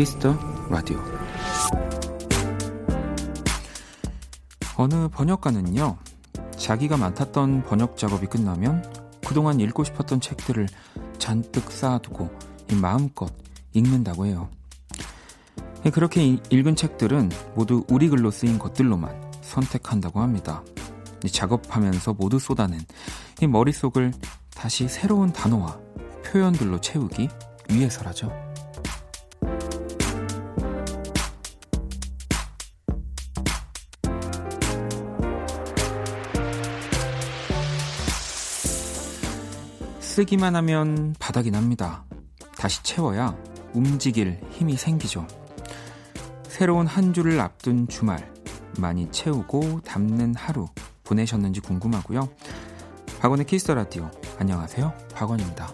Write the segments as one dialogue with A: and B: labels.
A: Kiss the Radio 어느 번역가는요 자기가 맡았던 번역 작업이 끝나면 그동안 읽고 싶었던 책들을 잔뜩 쌓아두고 마음껏 읽는다고 해요. 그렇게 읽은 책들은 모두 우리 글로 쓰인 것들로만 선택한다고 합니다. 작업하면서 모두 쏟아낸 이 머릿속을 다시 새로운 단어와 표현들로 채우기 위해서라죠. 쓰기만 하면 바닥이 납니다. 다시 채워야 움직일 힘이 생기죠. 새로운 한 주를 앞둔 주말 많이 채우고 담는 하루 보내셨는지 궁금하고요. 박원의 Kiss the Radio 안녕하세요. 박원입니다.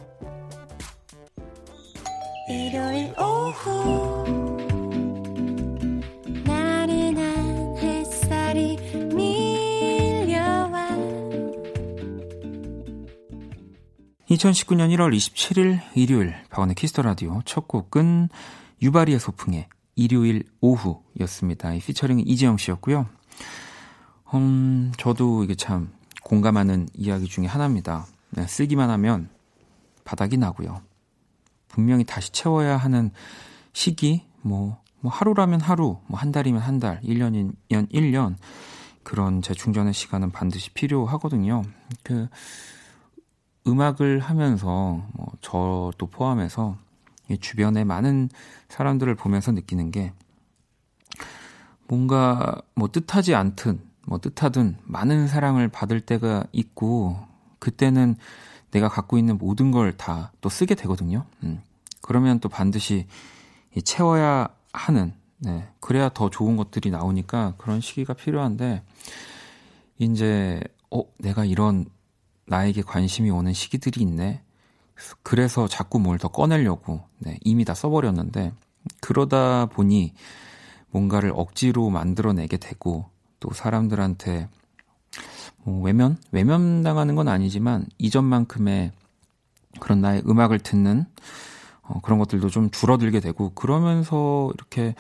A: 일요일 오후 2019년 1월 27일 일요일 박원의 Kiss the Radio 첫 곡은 유발이의 소풍의 일요일 오후였습니다. 이 피처링은 이재영 씨였고요. 음, 저도 이게 참 공감하는 이야기 중에 하나입니다. 네, 쓰기만 하면 바닥이 나고요. 분명히 다시 채워야 하는 시기, 뭐, 뭐 하루라면 하루, 뭐 한 달이면 한 달, 1년이면 1년, 그런 재충전의 시간은 반드시 필요하거든요. 그, 음악을 하면서 뭐 저도 포함해서 주변에 많은 사람들을 보면서 느끼는 게 뭔가 뭐 뜻하지 않든 뭐 뜻하든 많은 사랑을 받을 때가 있고 그때는 내가 갖고 있는 모든 걸 다 또 쓰게 되거든요. 음. 그러면 또 반드시 채워야 하는 네. 그래야 더 좋은 것들이 나오니까 그런 시기가 필요한데 이제 어 내가 이런 나에게 관심이 오는 시기들이 있네. 그래서 자꾸 뭘 더 꺼내려고 네, 이미 다 써버렸는데 그러다 보니 뭔가를 억지로 만들어내게 되고 또 사람들한테 뭐 외면 외면 당하는 건 아니지만 이전만큼의 그런 나의 음악을 듣는 어, 그런 것들도 좀 줄어들게 되고 그러면서 이렇게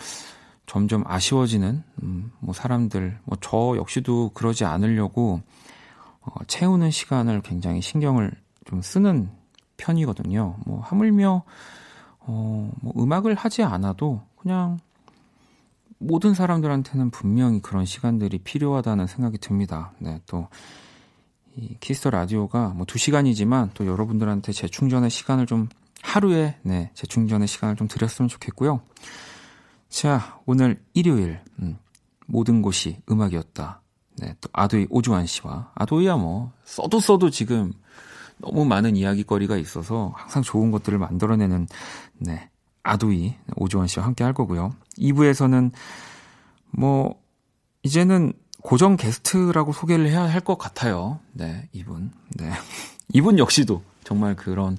A: 점점 아쉬워지는 음, 뭐 사람들 뭐 저 역시도 그러지 않으려고 어, 채우는 시간을 굉장히 신경을 좀 쓰는 편이거든요. 뭐 하물며 어, 뭐 음악을 하지 않아도 그냥 모든 사람들한테는 분명히 그런 시간들이 필요하다는 생각이 듭니다. 네, 또, 이 Kiss the Radio가 뭐 두 시간이지만 또 여러분들한테 재충전의 시간을 좀 하루에, 네, 재충전의 시간을 좀 드렸으면 좋겠고요. 자, 오늘 일요일, 음, 모든 곳이 음악이었다. 네, 또 ADOY 오주환 씨와 ADOY야 뭐 써도 써도 지금 너무 많은 이야기거리가 있어서 항상 좋은 것들을 만들어내는 네, 아도이 오주환 씨와 함께 할 거고요. 2부에서는 뭐 이제는 고정 게스트라고 소개를 해야 할 것 같아요. 네, 이분. 네. 이분 역시도 정말 그런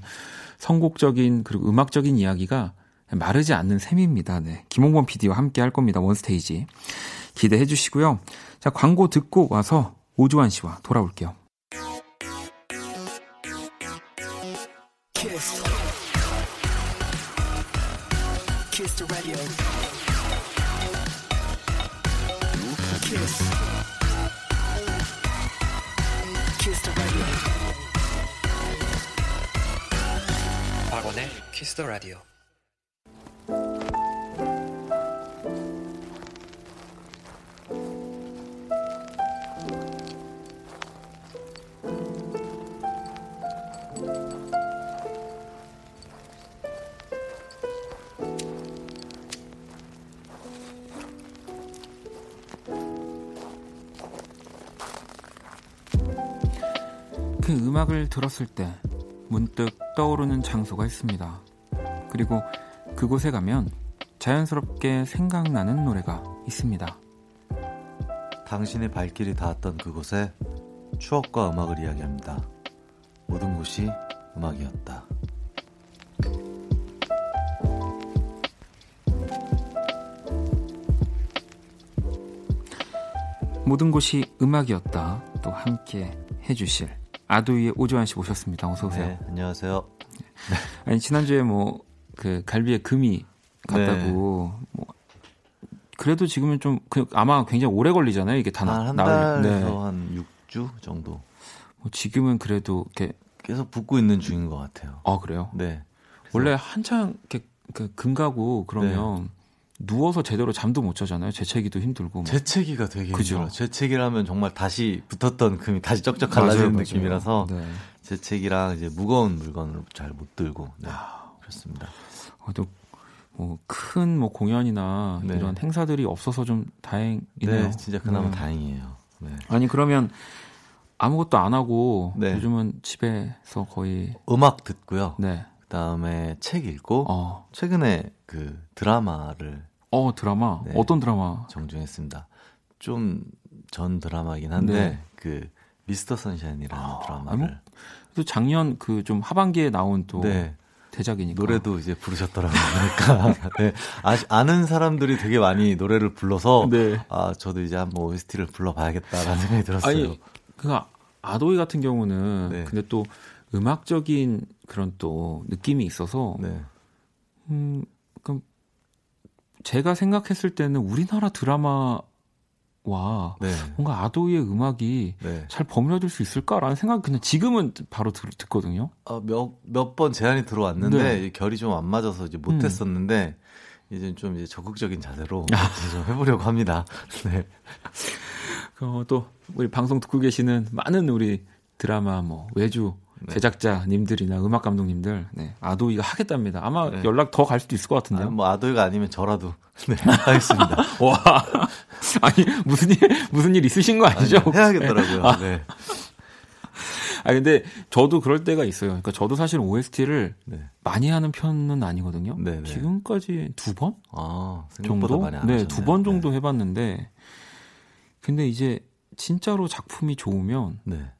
A: 선곡적인 그리고 음악적인 이야기가 마르지 않는 셈입니다. 네. 김홍범 PD와 함께 할 겁니다. 원스테이지. 기대해 주시고요. 자, 광고 듣고 와서 오주환 씨와 돌아올게요. 키스. 키스 키스. 키스 박원의 키스 더 라디오. 음악을 들었을 때 문득 떠오르는 장소가 있습니다. 그리고 그곳에 가면 자연스럽게 생각나는 노래가 있습니다.
B: 당신의 발길이 닿았던 그곳에 추억과 음악을 이야기합니다. 모든 곳이 음악이었다.
A: 모든 곳이 음악이었다. 또 함께 해주실 아도이의 오주환 씨 모셨습니다. 어서 오세요. 네,
B: 안녕하세요.
A: 아니 지난주에 뭐 그 갈비에 금이 갔다고 네. 뭐 그래도 지금은 좀 그, 아마 굉장히 오래 걸리잖아요. 이게 다
B: 한, 한 달에서 네. 한 6주 정도.
A: 뭐 지금은 그래도 이렇게
B: 계속 붓고 있는 중인 것 같아요.
A: 아 그래요?
B: 네.
A: 원래 한창 이렇게 그 금 가고 그러면 네. 누워서 제대로 잠도 못 자잖아요. 재채기도 힘들고. 뭐.
B: 재채기가 되게 그죠? 힘들어요. 재채기라면 정말 다시 붙었던 금이 다시 쩍쩍 갈라지는 맞아요, 느낌이라서 네. 재채기랑 이제 무거운 물건을 잘 못 들고 네. 아, 그렇습니다.
A: 어, 뭐큰 뭐 공연이나 네. 이런 행사들이 없어서 좀 다행이네요. 네,
B: 진짜 그나마 네. 다행이에요. 네.
A: 아니 그러면 아무것도 안 하고 네. 요즘은 집에서 거의
B: 음악 듣고요. 네. 그다음에 책 읽고 어. 최근에 그 드라마를
A: 어 드라마 네, 어떤 드라마
B: 정주행했습니다. 좀 전 드라마긴 한데 네. 그 미스터 선샤인이라는 아, 드라마를
A: 또 작년 그 좀 하반기에 나온 또 네. 대작이니까
B: 노래도 이제 부르셨더라고요. 그러니까 네, 아, 는 사람들이 되게 많이 노래를 불러서 네. 아 저도 이제 한번 OST를 불러봐야겠다라는 생각이 들었어요.
A: 아니 그 아도이 같은 경우는 네. 근데 또 음악적인 그런 또 느낌이 있어서 네. 음 그럼 제가 생각했을 때는 우리나라 드라마 와 네. 뭔가 아도이의 음악이 네. 잘 버무려질 수 있을까라는 생각 그냥 지금은 바로 들, 듣거든요.
B: 어, 몇몇 번 제안이 들어왔는데 네. 결이 좀 안 맞아서 이제 못했었는데 음. 이제 좀 이제 적극적인 자세로 아. 좀 해보려고 합니다. 네.
A: 어, 또 우리 방송 듣고 계시는 많은 우리 드라마 뭐 외주 네. 제작자님들이나 음악 감독님들 네, 아도이가 하겠답니다. 아마 네. 연락 더 갈 수도 있을 것 같은데요.
B: 아, 뭐 아도이가 아니면 저라도 네, 하겠습니다.
A: 와 아니 무슨 일 무슨 일 있으신 거 아니죠?
B: 아니, 해야겠더라고요. 아. 네.
A: 아 근데 저도 그럴 때가 있어요. 그러니까 저도 사실 OST를 네. 많이 하는 편은 아니거든요. 네네. 네. 지금까지 두 번?
B: 아, 정도? 많이
A: 네, 두 번 정도 네. 해봤는데 근데 이제 진짜로 작품이 좋으면 네.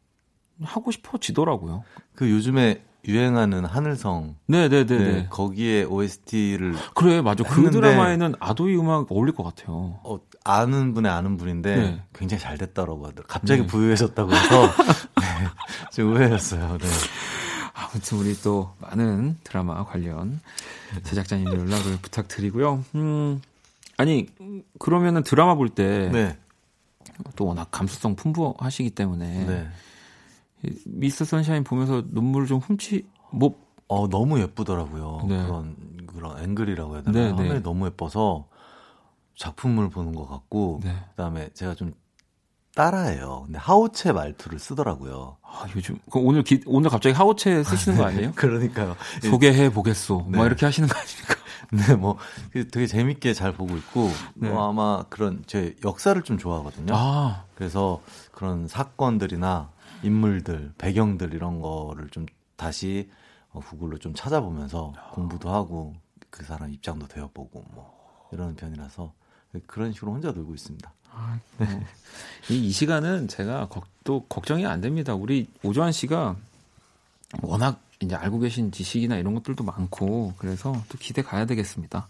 A: 하고 싶어지더라고요.
B: 그 요즘에 유행하는 하늘성.
A: 네네네. 네,
B: 거기에 OST를.
A: 그래, 맞아. 그 드라마에는 아도이 음악 어울릴 것 같아요.
B: 어, 아는 분의 아는 분인데 네. 굉장히 잘 됐다라고 하더라고요. 갑자기 네. 부유해졌다고 해서. 네, 좀 의외였어요. 네.
A: 아무튼 우리 또 많은 드라마 관련 제작자님들 연락을 부탁드리고요. 음, 아니, 그러면은 드라마 볼 때. 네. 또 워낙 감수성 풍부하시기 때문에. 네. 미스터 선샤인 보면서 눈물을 좀 훔치 뭐
B: 어, 너무 예쁘더라고요. 네. 그런 그런 앵글이라고 해야 되나? 네, 화면이 네. 너무 예뻐서 작품을 보는 것 같고 네. 그다음에 제가 좀 따라해요. 근데 하오체 말투를 쓰더라고요.
A: 아, 요즘 오늘 기, 오늘 갑자기 하오체 쓰시는 거 아니에요?
B: 그러니까요.
A: 소개해 보겠소. 뭐 네. 뭐 이렇게 하시는 거 아닙니까?
B: 네, 뭐그 되게 재밌게 잘 보고 있고 네. 뭐 아마 그런 제 역사를 좀 좋아하거든요. 아. 그래서 그런 사건들이나 인물들, 배경들 이런 거를 좀 다시 어, 구글로 좀 찾아보면서 공부도 하고 그 사람 입장도 되어보고 뭐 이러는 편이라서 그런 식으로 혼자 놀고 있습니다. 아,
A: 네. 이, 이 시간은 제가 걱, 또 걱정이 안 됩니다. 우리 오조환 씨가 워낙 이제 알고 계신 지식이나 이런 것들도 많고 그래서 또 기대 가야 되겠습니다.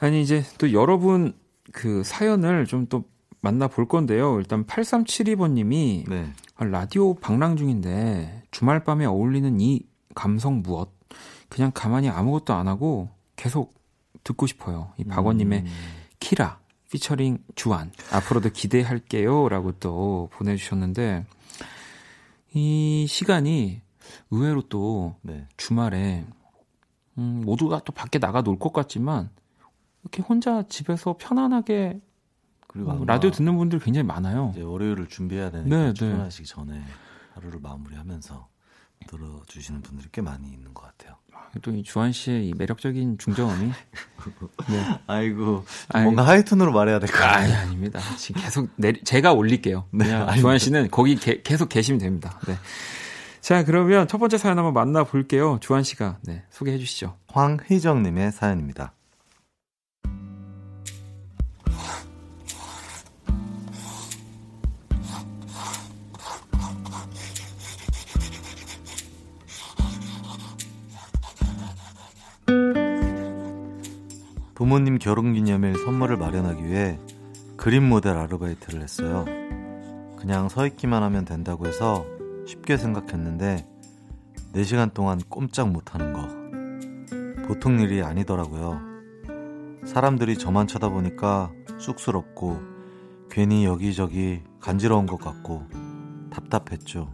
A: 아니 이제 또 여러분 그 사연을 좀 또 만나 볼 건데요. 일단 8372번님이 네. 라디오 방랑 중인데 주말 밤에 어울리는 이 감성 무엇? 그냥 가만히 아무것도 안 하고 계속 듣고 싶어요. 이 박원님의 음. 키라 피처링 주한 앞으로도 기대할게요라고 또 보내주셨는데 이 시간이 의외로 또 네. 주말에 음, 모두가 또 밖에 나가 놀 것 같지만 이렇게 혼자 집에서 편안하게 그리고 어, 라디오 듣는 분들 굉장히 많아요.
B: 이제 월요일을 준비해야 되니까 네, 네. 출근하시기 네. 전에 하루를 마무리하면서 들어주시는 분들이 꽤 많이 있는 것 같아요.
A: 아, 또이 주한 씨의 이 매력적인 중저음이
B: 네. 아이고 뭔가 하이톤으로 말해야 될 것 같아요.
A: 아니, 아닙니다. 지금 계속 내리, 제가 올릴게요. 네, 주한 씨는 거기 게, 계속 계시면 됩니다. 네. 자 그러면 첫 번째 사연 한번 만나볼게요. 주한 씨가 네, 소개해 주시죠.
B: 황희정님의 사연입니다. 부모님 결혼기념일 선물을 마련하기 위해 그림 모델 아르바이트를 했어요. 그냥 서 있기만 하면 된다고 해서 쉽게 생각했는데 4시간 동안 꼼짝 못하는 거 보통 일이 아니더라고요. 사람들이 저만 쳐다보니까 쑥스럽고 괜히 여기저기 간지러운 것 같고 답답했죠.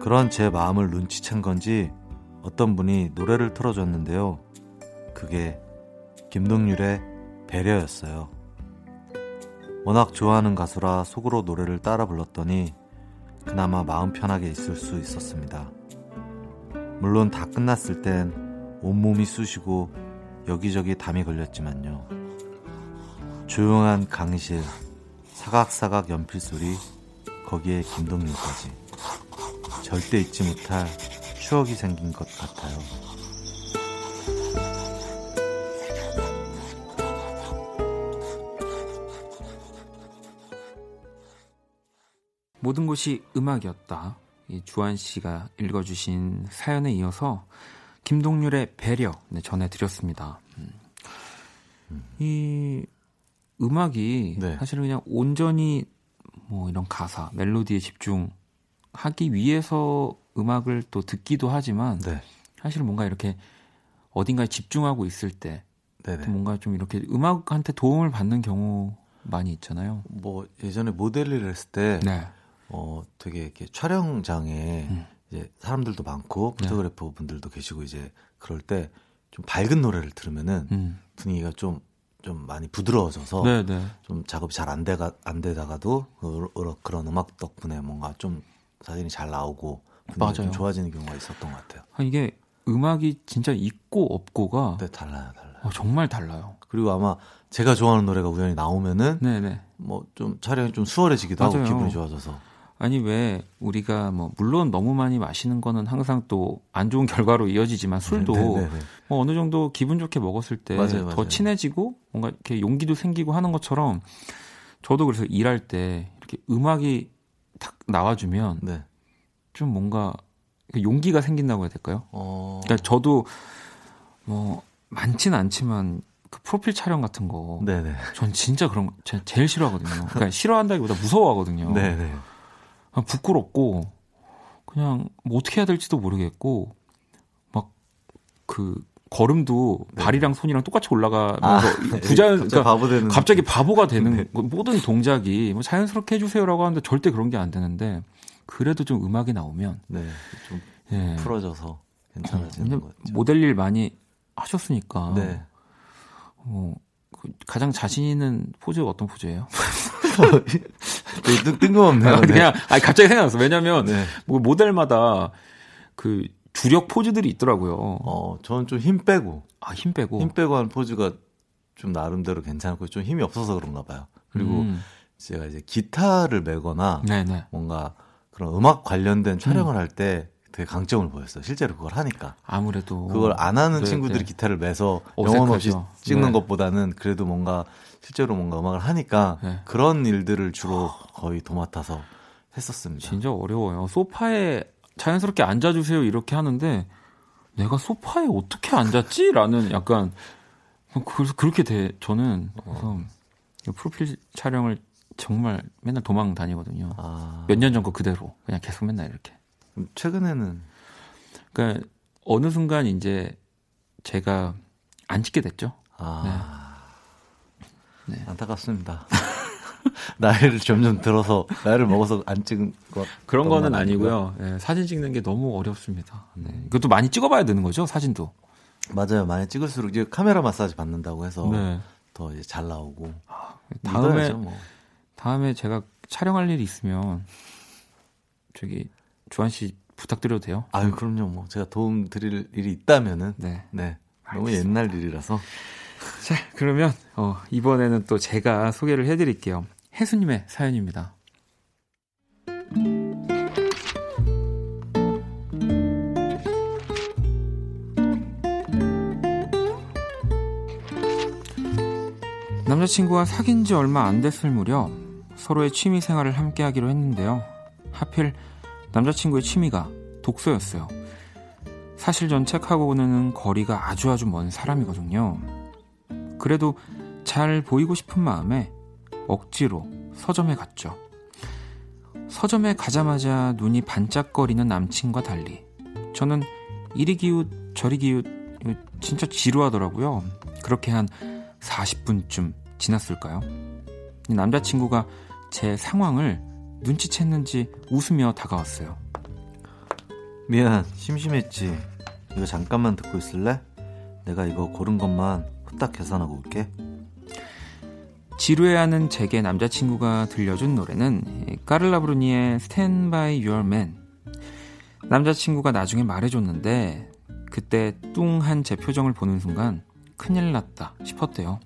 B: 그런 제 마음을 눈치챈 건지 어떤 분이 노래를 틀어줬는데요. 그게 김동률의 배려였어요. 워낙 좋아하는 가수라 속으로 노래를 따라 불렀더니 그나마 마음 편하게 있을 수 있었습니다. 물론 다 끝났을 땐 온몸이 쑤시고 여기저기 담이 걸렸지만요. 조용한 강의실, 사각사각 연필 소리, 거기에 김동률까지. 절대 잊지 못할 추억이 생긴 것 같아요.
A: 모든 것이 음악이었다. 이 주한 씨가 읽어주신 사연에 이어서 김동률의 배려 네, 전해드렸습니다. 음. 이 음악이 네. 사실은 그냥 온전히 뭐 이런 가사, 멜로디에 집중하기 위해서 음악을 또 듣기도 하지만 네. 사실은 뭔가 이렇게 어딘가에 집중하고 있을 때 뭔가 좀 이렇게 음악한테 도움을 받는 경우 많이 있잖아요.
B: 뭐 예전에 모델 일을 했을 때 네. 어, 되게 이렇게 촬영장에 음. 이제 사람들도 많고 네. 포토그래퍼 분들도 계시고 이제 그럴 때 좀 밝은 노래를 들으면은 음. 분위기가 좀좀 많이 부드러워져서 네네. 네. 좀 작업이 잘 안 되가 안 되다가도 그, 그런 음악 덕분에 뭔가 좀 사진이 잘 나오고 맞아요. 좀 좋아지는 경우가 있었던 것 같아요.
A: 아, 이게 음악이 진짜 있고 없고가
B: 네, 달라요, 달라요.
A: 어, 정말 달라요.
B: 그리고 아마 제가 좋아하는 노래가 우연히 나오면은 네네. 뭐 좀 촬영이 좀 수월해지기도 맞아요. 하고 기분이 좋아져서.
A: 아니 왜 우리가 뭐 물론 너무 많이 마시는 거는 항상 또 안 좋은 결과로 이어지지만 술도 네네네. 네, 네, 네. 뭐 어느 정도 기분 좋게 먹었을 때 더 친해지고 뭔가 이렇게 용기도 생기고 하는 것처럼 저도 그래서 일할 때 이렇게 음악이 딱 나와주면 네. 좀 뭔가 용기가 생긴다고 해야 될까요? 어... 그러니까 저도 뭐 많지는 않지만 그 프로필 촬영 같은 거, 네네. 전 진짜 그런 거 제일 싫어하거든요. 그러니까 싫어한다기보다 무서워하거든요. 네네. 아, 부끄럽고 그냥 뭐 어떻게 해야 될지도 모르겠고 막그 걸음도 네. 발이랑 손이랑 똑같이 올라가면서 아, 부자 그러니까 바보 되는 갑자기 바보가 되는 네. 모든 동작이 뭐 자연스럽게 해주세요라고 하는데 절대 그런 게 안 되는데 그래도 좀 음악이 나오면
B: 네, 좀 예. 풀어져서 괜찮아지는 거 같죠.
A: 모델 일 많이 하셨으니까 네. 어, 그 가장 자신 있는 포즈 어떤 포즈예요?
B: 되게 뜬금없네요.
A: 네. 그냥 아니 갑자기 생각났어. 왜냐면 네. 뭐 모델마다 그 주력 포즈들이 있더라고요.
B: 어, 저는 좀 힘 빼고.
A: 아, 힘 빼고.
B: 힘 빼고 하는 포즈가 좀 나름대로 괜찮고 좀 힘이 없어서 그런가 봐요. 그리고 음. 제가 이제 기타를 메거나 네네. 뭔가 그런 음악 관련된 촬영을 음. 할때 되게 강점을 보였어요. 실제로 그걸 하니까.
A: 아무래도
B: 그걸 안 하는 네, 친구들이 네. 기타를 매서 영혼 없이 찍는 네. 것보다는 그래도 뭔가 실제로 뭔가 음악을 하니까 네. 그런 일들을 주로 거의 도맡아서 했었습니다.
A: 진짜 어려워요. 소파에 자연스럽게 앉아주세요 이렇게 하는데 내가 소파에 어떻게 앉았지?라는 약간 그래서 그렇게 돼 저는 그래서 어. 프로필 촬영을 정말 맨날 도망 다니거든요. 아. 몇년 전 거 그대로 그냥 계속 맨날 이렇게.
B: 최근에는
A: 그러니까 어느 순간 이제 제가 안 찍게 됐죠. 아.
B: 네. 네. 안타깝습니다. 나이를 점점 들어서 나이를 먹어서 안 찍은 것
A: 그런 거는 아니고요. 네, 사진 찍는 게 너무 어렵습니다. 네. 음. 이것도 많이 찍어봐야 되는 거죠, 사진도.
B: 맞아요. 많이 찍을수록 이제 카메라 마사지 받는다고 해서 네. 더 이제 잘 나오고. 아,
A: 다음에 뭐. 다음에 제가 촬영할 일이 있으면 저기 주한 씨 부탁드려도 돼요?
B: 아유, 그럼요. 뭐 제가 도움 드릴 일이 있다면은 네. 네. 너무 옛날 일이라서.
A: 자, 그러면 어, 이번에는 또 제가 소개를 해 드릴게요. 혜수님의 사연입니다. 남자친구와 사귄 지 얼마 안 됐을 무렵 서로의 취미 생활을 함께 하기로 했는데요. 하필 남자친구의 취미가 독서였어요. 사실 전 책하고 보내는 거리가 아주 아주 먼 사람이거든요. 그래도 잘 보이고 싶은 마음에 억지로 서점에 갔죠. 서점에 가자마자 눈이 반짝거리는 남친과 달리 저는 이리 기웃 저리 기웃 진짜 지루하더라고요. 그렇게 한 40분쯤 지났을까요? 남자친구가 제 상황을 눈치챘는지 웃으며 다가왔어요.
B: 미안, 심심했지. 이거 잠깐만 듣고 있을래? 내가 이거 고른 것만 후딱 계산하고 올게.
A: 지루해하는 제게 남자친구가 들려준 노래는 까를라 브루니의 Stand By Your Man. 남자친구가 나중에 말해줬는데 그때 뚱한 제 표정을 보는 순간 큰일 났다 싶었대요.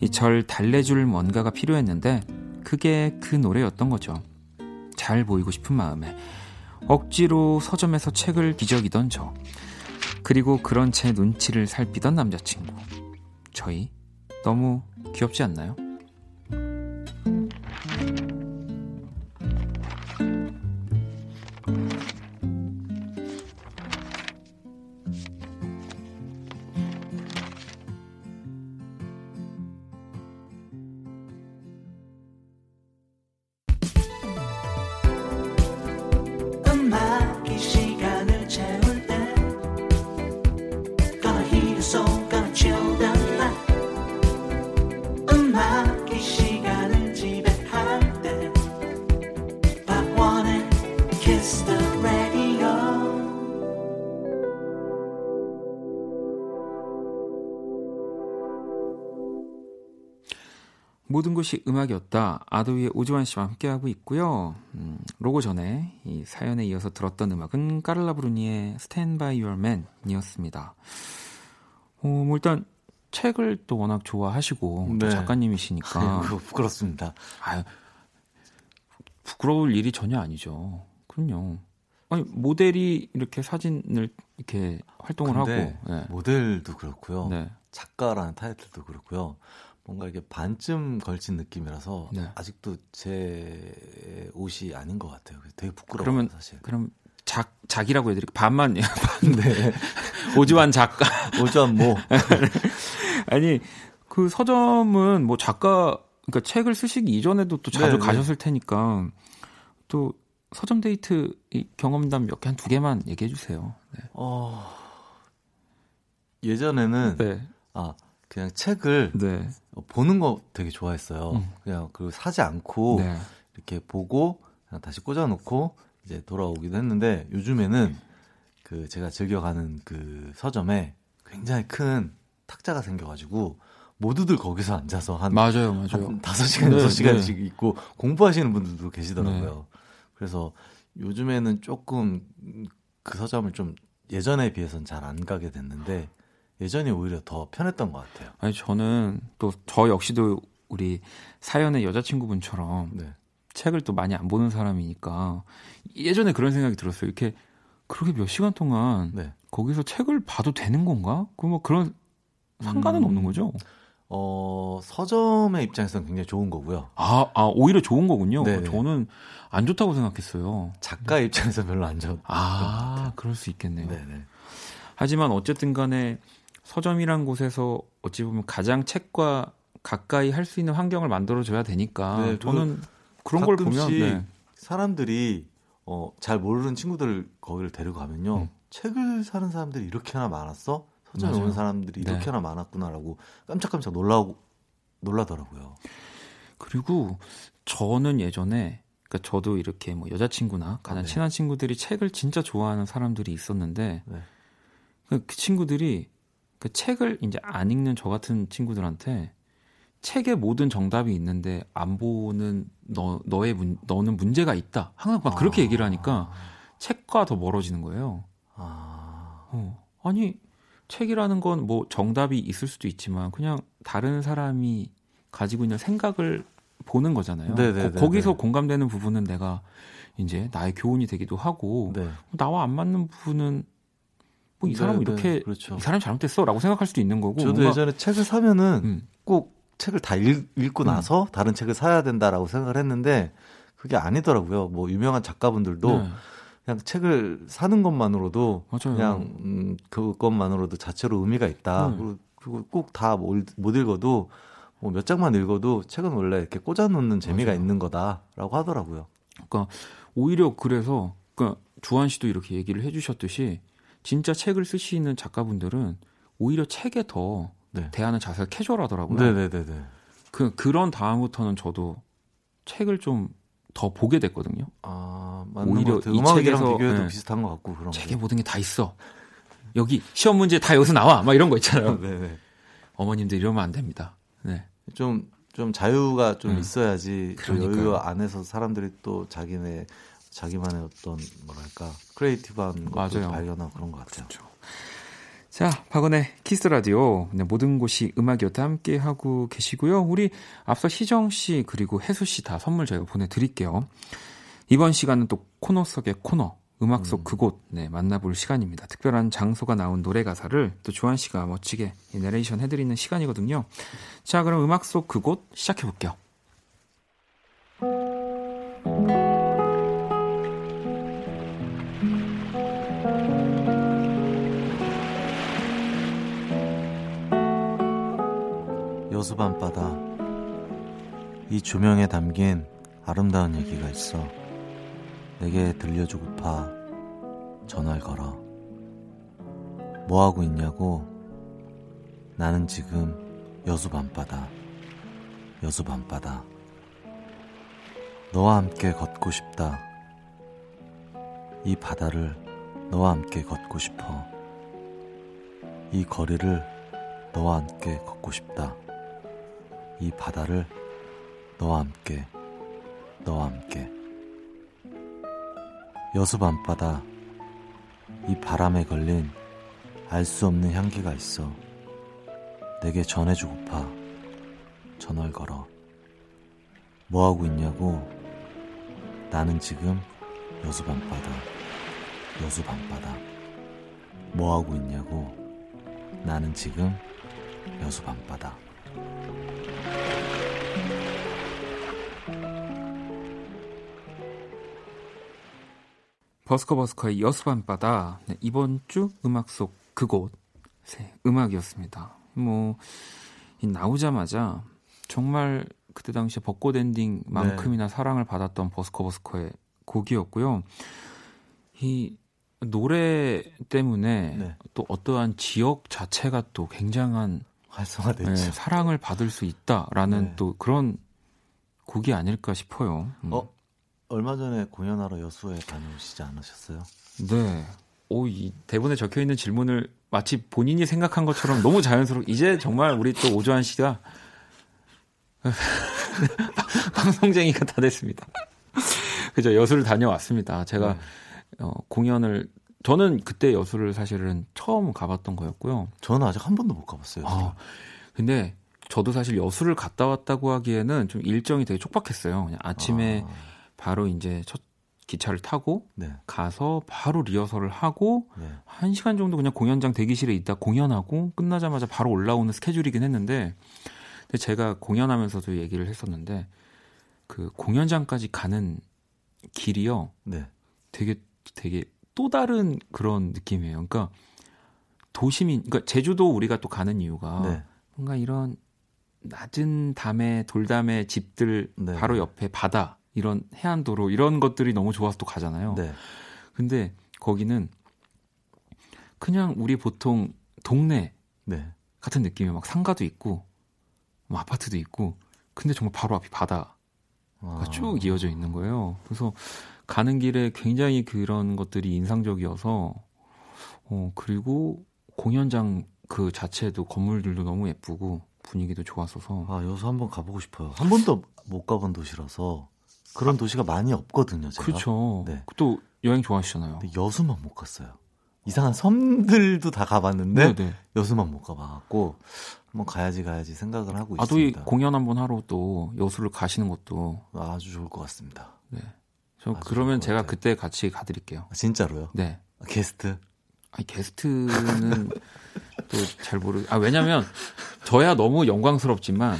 A: 이 절 달래줄 뭔가가 필요했는데 그게 그 노래였던 거죠. 잘 보이고 싶은 마음에 억지로 서점에서 책을 뒤적이던 저. 그리고 그런 제 눈치를 살피던 남자친구. 저희 너무 귀엽지 않나요? 모든 것이 음악이었다. 아도이의 오지환 씨와 함께하고 있고요. 음, 로고 전에 이 사연에 이어서 들었던 음악은 까를라 브루니의 Stand By Your Man이었습니다. 어, 뭐 일단 책을 또 워낙 좋아하시고 네. 작가님이시니까
B: 아유, 부끄럽습니다. 아유,
A: 부끄러울 일이 전혀 아니죠. 그럼요. 아니 모델이 이렇게 사진을 이렇게 활동을 하고 네.
B: 모델도 그렇고요. 네. 작가라는 타이틀도 그렇고요. 뭔가 이게 반쯤 걸친 느낌이라서 네. 아직도 제 옷이 아닌 것 같아요. 되게 부끄러워요, 그러면, 사실.
A: 그럼 작 작이라고 해드릴게요. 반만 네. 오지환 작가.
B: 오지환 뭐.
A: 아니 그 서점은 뭐 작가 그러니까 책을 쓰시기 이전에도 또 자주 네, 네. 가셨을 테니까 또 서점 데이트 경험담 몇 개 한 두 개만 얘기해 주세요. 네. 어
B: 예전에는 네. 아 그냥 책을 네. 보는 거 되게 좋아했어요. 음. 그냥 그 사지 않고 네. 이렇게 보고 다시 꽂아놓고 이제 돌아오기도 했는데 요즘에는 그 제가 즐겨가는 그 서점에 굉장히 큰 탁자가 생겨가지고 모두들 거기서 앉아서 한
A: 맞아요, 맞아요.
B: 한 5시간, 네, 6시간씩 네. 있고 공부하시는 분들도 계시더라고요. 네. 그래서 요즘에는 조금 그 서점을 좀 예전에 비해서는 잘 안 가게 됐는데 예전이 오히려 더 편했던 것 같아요.
A: 아니 저는 또 저 역시도 우리 사연의 여자친구분처럼 네. 책을 또 많이 안 보는 사람이니까 예전에 그런 생각이 들었어요. 이렇게 그렇게 몇 시간 동안 네. 거기서 책을 봐도 되는 건가? 그뭐 그런 상관은 음, 없는 거죠.
B: 어 서점의 입장에서는 굉장히 좋은 거고요.
A: 아, 아 오히려 좋은 거군요. 네 저는 안 좋다고 생각했어요.
B: 작가 입장에서 별로 안 좋.
A: 아, 그럴 수 있겠네요. 네네. 하지만 어쨌든 간에 서점이란 곳에서 어찌 보면 가장 책과 가까이 할 수 있는 환경을 만들어줘야 되니까 네, 저는 그런 걸 보면 네.
B: 사람들이 어, 잘 모르는 친구들 거기를 데리고 가면요 음. 책을 사는 사람들이 이렇게나 많았어 서점에 맞아요. 오는 사람들이 네. 이렇게나 많았구나라고 깜짝깜짝 놀라고 놀라더라고요.
A: 그리고 저는 예전에 그러니까 저도 이렇게 뭐 여자친구나 가장 아, 네. 친한 친구들이 책을 진짜 좋아하는 사람들이 있었는데 네. 그 친구들이 그 책을 이제 안 읽는 저 같은 친구들한테 책에 모든 정답이 있는데 안 보는 너 너의 문, 너는 문제가 있다. 항상 막 그렇게 아. 얘기를 하니까 책과 더 멀어지는 거예요. 아. 어. 아니 책이라는 건 뭐 정답이 있을 수도 있지만 그냥 다른 사람이 가지고 있는 생각을 보는 거잖아요. 거, 네, 네, 네, 기서 공감되는 부분은 내가 이제 나의 교훈이 되기도 하고 네. 나와 안 맞는 부분은 뭐이 사람은 네, 이렇게 그렇죠. 이 사람 잘못됐어라고 생각할 수도 있는 거고.
B: 저도 예전에 책을 사면은 음. 꼭 책을 다 읽, 고 음. 나서 다른 책을 사야 된다라고 생각을 했는데 그게 아니더라고요. 뭐 유명한 작가분들도 그냥 책을 사는 것만으로도 맞아요. 그냥 음, 그것만으로도 자체로 의미가 있다. 음. 그리고 꼭 다 못 읽어도 뭐 몇 장만 읽어도 책은 원래 이렇게 꽂아놓는 재미가 맞아요. 있는 거다라고 하더라고요.
A: 그러니까 오히려 그래서 그러니까 주한 씨도 이렇게 얘기를 해주셨듯이 진짜 책을 쓰시는 작가분들은 오히려 책에 더 네. 대하는 자세가 캐주얼하더라고요.
B: 네네네네.
A: 그 그런 다음부터는 저도 책을 좀 더 보게 됐거든요.
B: 아, 오히려 이 책에서 비교해도 네. 비슷한 것 같고 그런
A: 책에 게. 모든 게 다 있어. 여기 시험 문제 다 여기서 나와. 막 이런 거 있잖아요. 네네. 어머님들 이러면 안 됩니다. 네.
B: 좀, 좀 자유가 좀 음. 있어야지 그 여유 안에서 사람들이 또 자기네, 자기만의 어떤 뭐랄까, creative한 것을 발견하고 그런 것 같아요. 그렇죠.
A: 자, 박원의 Kiss the Radio. 네, 모든 곳이 음악이었다 함께 하고 계시고요. 우리 앞서 희정 씨 그리고 혜수 씨 다 선물 저희가 보내드릴게요. 이번 시간은 또 코너 속의 코너. 음악 속 음. 그곳 네, 만나볼 시간입니다. 특별한 장소가 나온 노래 가사를 또 조한 씨가 멋지게 내레이션 해드리는 시간이거든요. 자, 그럼 음악 속 그곳 시작해 볼게요.
B: 여수 밤바다. 이 조명에 담긴 아름다운 얘기가 있어. 내게 들려주고파 전화를 걸어. 뭐하고 있냐고? 나는 지금 여수 밤바다. 여수 밤바다. 너와 함께 걷고 싶다. 이 바다를 너와 함께 걷고 싶어. 이 거리를 너와 함께 걷고 싶다. 이 바다를 너와 함께, 너와 함께. 여수 밤바다, 이 바람에 걸린 알 수 없는 향기가 있어. 내게 전해주고파. 전화를 걸어. 뭐하고 있냐고? 나는 지금 여수 밤바다, 여수 밤바다. 뭐하고 있냐고? 나는 지금 여수 밤바다.
A: 버스커버스커의 여수밤바다 네, 이번 주 음악 속 그곳 네, 음악이었습니다. 뭐 나오자마자 정말 그때 당시에 벚꽃 엔딩만큼이나 네. 사랑을 받았던 버스커버스커의 곡이었고요. 이 노래 때문에 네. 또 어떠한 지역 자체가 또 굉장한
B: 활성화됐죠. 네,
A: 사랑을 받을 수 있다라는 네. 또 그런 곡이 아닐까 싶어요.
B: 음. 어, 얼마 전에 공연하러 여수에 다녀오시지 않으셨어요?
A: 네. 오, 이 대본에 적혀 있는 질문을 마치 본인이 생각한 것처럼 너무 자연스럽게 이제 정말 우리 또 오조환 씨가 방송쟁이가 다 됐습니다. 그죠 여수를 다녀왔습니다. 제가 네. 어, 공연을 저는 그때 여수를 사실은 처음 가봤던 거였고요.
B: 저는 아직 한 번도 못 가봤어요. 아,
A: 근데 저도 사실 여수를 갔다 왔다고 하기에는 좀 일정이 되게 촉박했어요. 그냥 아침에 아. 바로 이제 첫 기차를 타고 네. 가서 바로 리허설을 하고 네. 1시간 정도 그냥 공연장 대기실에 있다 공연하고 끝나자마자 바로 올라오는 스케줄이긴 했는데 근데 제가 공연하면서도 얘기를 했었는데 그 공연장까지 가는 길이요. 네. 되게 되게 또 다른 그런 느낌이에요. 그러니까 도심이 그러니까 제주도 우리가 또 가는 이유가 네. 뭔가 이런 낮은 담에 돌담에 집들 네. 바로 옆에 바다 이런 해안도로 이런 것들이 너무 좋아서 또 가잖아요. 네. 근데 거기는 그냥 우리 보통 동네 네. 같은 느낌이에요. 막 상가도 있고 뭐 아파트도 있고 근데 정말 바로 앞이 바다가 아. 쭉 이어져 있는 거예요. 그래서 가는 길에 굉장히 그런 것들이 인상적이어서 어 그리고 공연장 그 자체도 건물들도 너무 예쁘고 분위기도 좋았어서
B: 아 여수 한번 가보고 싶어요. 한 번도 못 가본 도시라서 그런 도시가 많이 없거든요. 제가.
A: 그렇죠. 네. 또 여행 좋아하시잖아요.
B: 여수만 못 갔어요. 이상한 섬들도 다 가봤는데 네네. 네. 여수만 못 가봐갖고 한번 가야지 가야지 생각을 하고 아, 있습니다.
A: 공연 한번 하러 또 여수를 가시는 것도
B: 아주 좋을 것 같습니다. 네.
A: 저 그러면 제가 그때 같이 가드릴게요.
B: 아, 진짜로요?
A: 네.
B: 아, 게스트?
A: 아니 게스트는 또 잘 모르. 아 왜냐면 저야 너무 영광스럽지만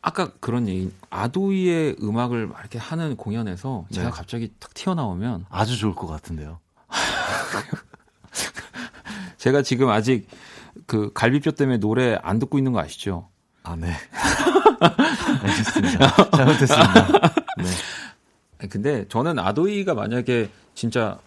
A: 아까 그런 얘기 아도이의 음악을 이렇게 하는 공연에서 네. 제가 갑자기 탁 튀어나오면
B: 아주 좋을 것 같은데요.
A: 제가 지금 아직 그 갈비뼈 때문에 노래 안 듣고 있는 거 아시죠?
B: 아 네. 알겠습니다. 잘못했습니다. 네.
A: 근데 저는 아도이가 만약에 진짜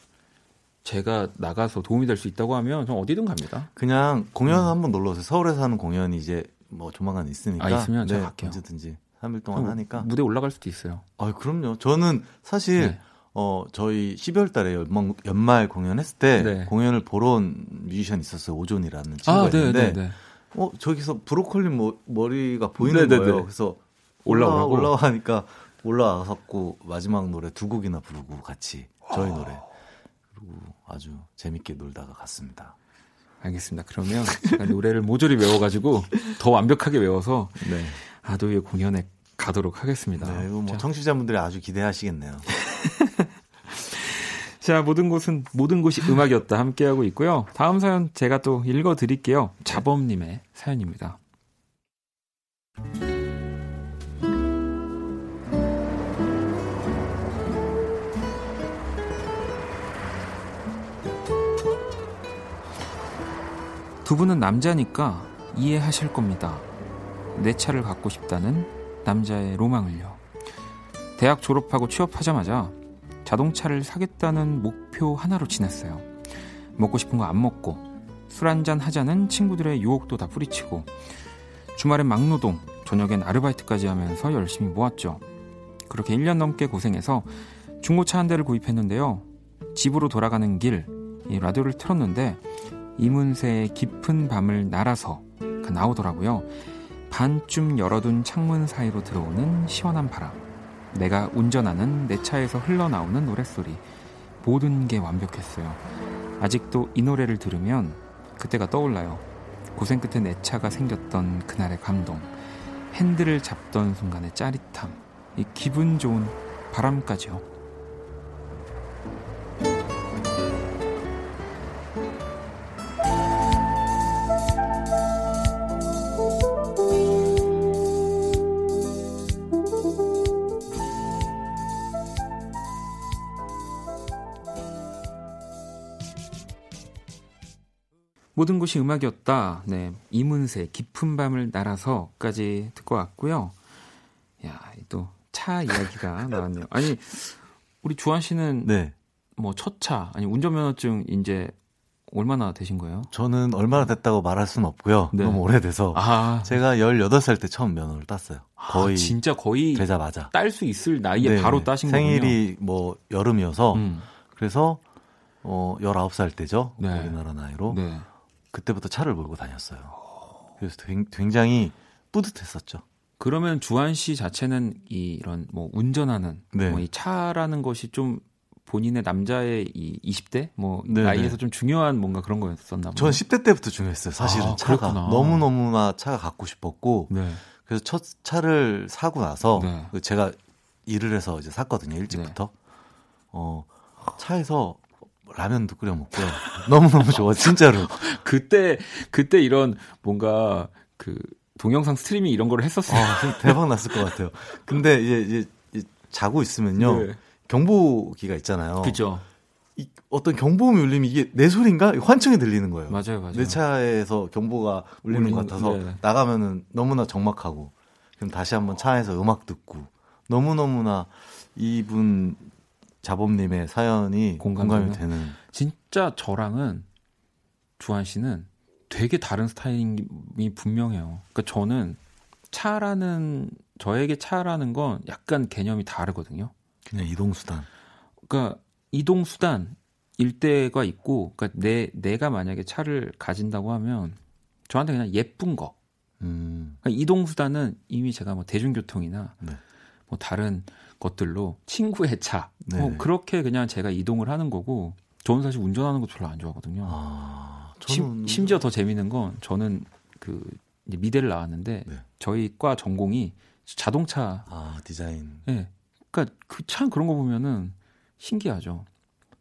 A: 제가 나가서 도움이 될 수 있다고 하면 전 어디든 갑니다.
B: 그냥 공연 음. 한번 놀러 오세요. 서울에서 하는 공연이 이제 뭐 조만간 있으니까.
A: 아, 있으면 네, 제가 갈게요.
B: 언제든지 3일 동안 하니까.
A: 무대 올라갈 수도 있어요.
B: 아, 그럼요. 저는 사실 네. 어 저희 12월 달에 연말, 연말 공연했을 때 네. 공연을 보러 온 뮤지션 있었어요. 오존이라는 친구가 아, 네, 있는데 네, 네. 어 저기서 브로콜리 머, 머리가 보이는 네, 거예요. 그래서 올라와 올라와 하니까 올라와갖고 마지막 노래 두 곡이나 부르고 같이 저희 노래 그리고 아주 재밌게 놀다가 갔습니다.
A: 알겠습니다. 그러면 제가 노래를 모조리 외워가지고 더 완벽하게 외워서 네. ADOY 공연에 가도록 하겠습니다.
B: 네, 뭐 청취자분들이 아주 기대하시겠네요.
A: 자, 모든 곳은 모든 곳이 음악이었다 함께 하고 있고요. 다음 사연 제가 또 읽어 드릴게요. 자범님의 사연입니다. 두 분은 남자니까 이해하실 겁니다. 내 차를 갖고 싶다는 남자의 로망을요. 대학 졸업하고 취업하자마자 자동차를 사겠다는 목표 하나로 지냈어요. 먹고 싶은 거 안 먹고 술 한잔 하자는 친구들의 유혹도 다 뿌리치고 주말엔 막노동, 저녁엔 아르바이트까지 하면서 열심히 모았죠. 그렇게 1년 넘게 고생해서 중고차 한 대를 구입했는데요. 집으로 돌아가는 길, 이 라디오를 틀었는데 이문세의 깊은 밤을 날아서 그 나오더라고요. 반쯤 열어둔 창문 사이로 들어오는 시원한 바람. 내가 운전하는 내 차에서 흘러나오는 노랫소리. 모든 게 완벽했어요. 아직도 이 노래를 들으면 그때가 떠올라요. 고생 끝에 내 차가 생겼던 그날의 감동. 핸들을 잡던 순간의 짜릿함. 이 기분 좋은 바람까지요. 모든 곳이 음악이었다. 네. 이문세, 깊은 밤을 날아서까지 듣고 왔고요. 야, 또 차 이야기가 나왔네요. 아니, 우리 주한 씨는 네. 뭐 첫 차, 아니 운전면허증 이제 얼마나 되신 거예요?
B: 저는 얼마나 됐다고 말할 수는 없고요. 네. 너무 오래돼서. 아. 제가 18살 때 처음 면허를 땄어요.
A: 아, 거의. 아, 진짜 거의. 되자마자. 딸 수 있을 나이에 네. 바로 따신
B: 거군요. 생일이 뭐 여름이어서. 음. 그래서, 어, 19살 때죠. 네. 우리나라 나이로. 네. 그때부터 차를 몰고 다녔어요. 그래서 굉장히 뿌듯했었죠.
A: 그러면 주한 씨 자체는 이런 뭐 운전하는 네. 뭐이 차라는 것이 좀 본인의 남자의 이 20대 뭐 네네. 나이에서 좀 중요한 뭔가 그런 거였었나 봐요.
B: 전 10대 때부터 중요했어요. 사실은 아, 차가 너무 너무나 차가 갖고 싶었고 네. 그래서 첫 차를 사고 나서 네. 제가 일을 해서 이제 샀거든요 일찍부터. 네. 어 차에서 라면도 끓여 먹고 너무너무 좋아 진짜로.
A: 그때 그때 이런 뭔가 그 동영상 스트리밍 이런 거를 했었어요. 아,
B: 대박 났을 것 같아요. 근데 이제, 이제 자고 있으면요. 네. 경보기가 있잖아요.
A: 그죠.
B: 이 어떤 경보음이 울리면 이게 내 소리인가? 환청이 들리는 거예요.
A: 맞아요, 맞아요.
B: 내 차에서 경보가 울리는 울리는, 것 같아서 네. 나가면은 너무나 적막하고 그럼 다시 한번 차에서 음악 듣고 너무너무나 이분 자범님의 사연이 공감이, 되는.
A: 진짜 저랑은 주한 씨는 되게 다른 스타일이 분명해요. 그러니까 저는 차라는 저에게 차라는 건 약간 개념이 다르거든요.
B: 그냥 이동 수단.
A: 그러니까 이동 수단 일대가 있고, 그러니까 내 내가 만약에 차를 가진다고 하면 저한테 그냥 예쁜 거. 음. 그러니까 이동 수단은 이미 제가 뭐 대중교통이나 네. 뭐 다른 것들로 친구의 차, 뭐 그렇게 그냥 제가 이동을 하는 거고 저는 사실 운전하는 거 별로 안 좋아하거든요. 아, 저는... 심, 지어더 재밌는 건 저는 그 미대를 나왔는데 네. 저희 과 전공이 자동차
B: 아 디자인.
A: 네, 그러니까 그 참 그런 거 보면은 신기하죠.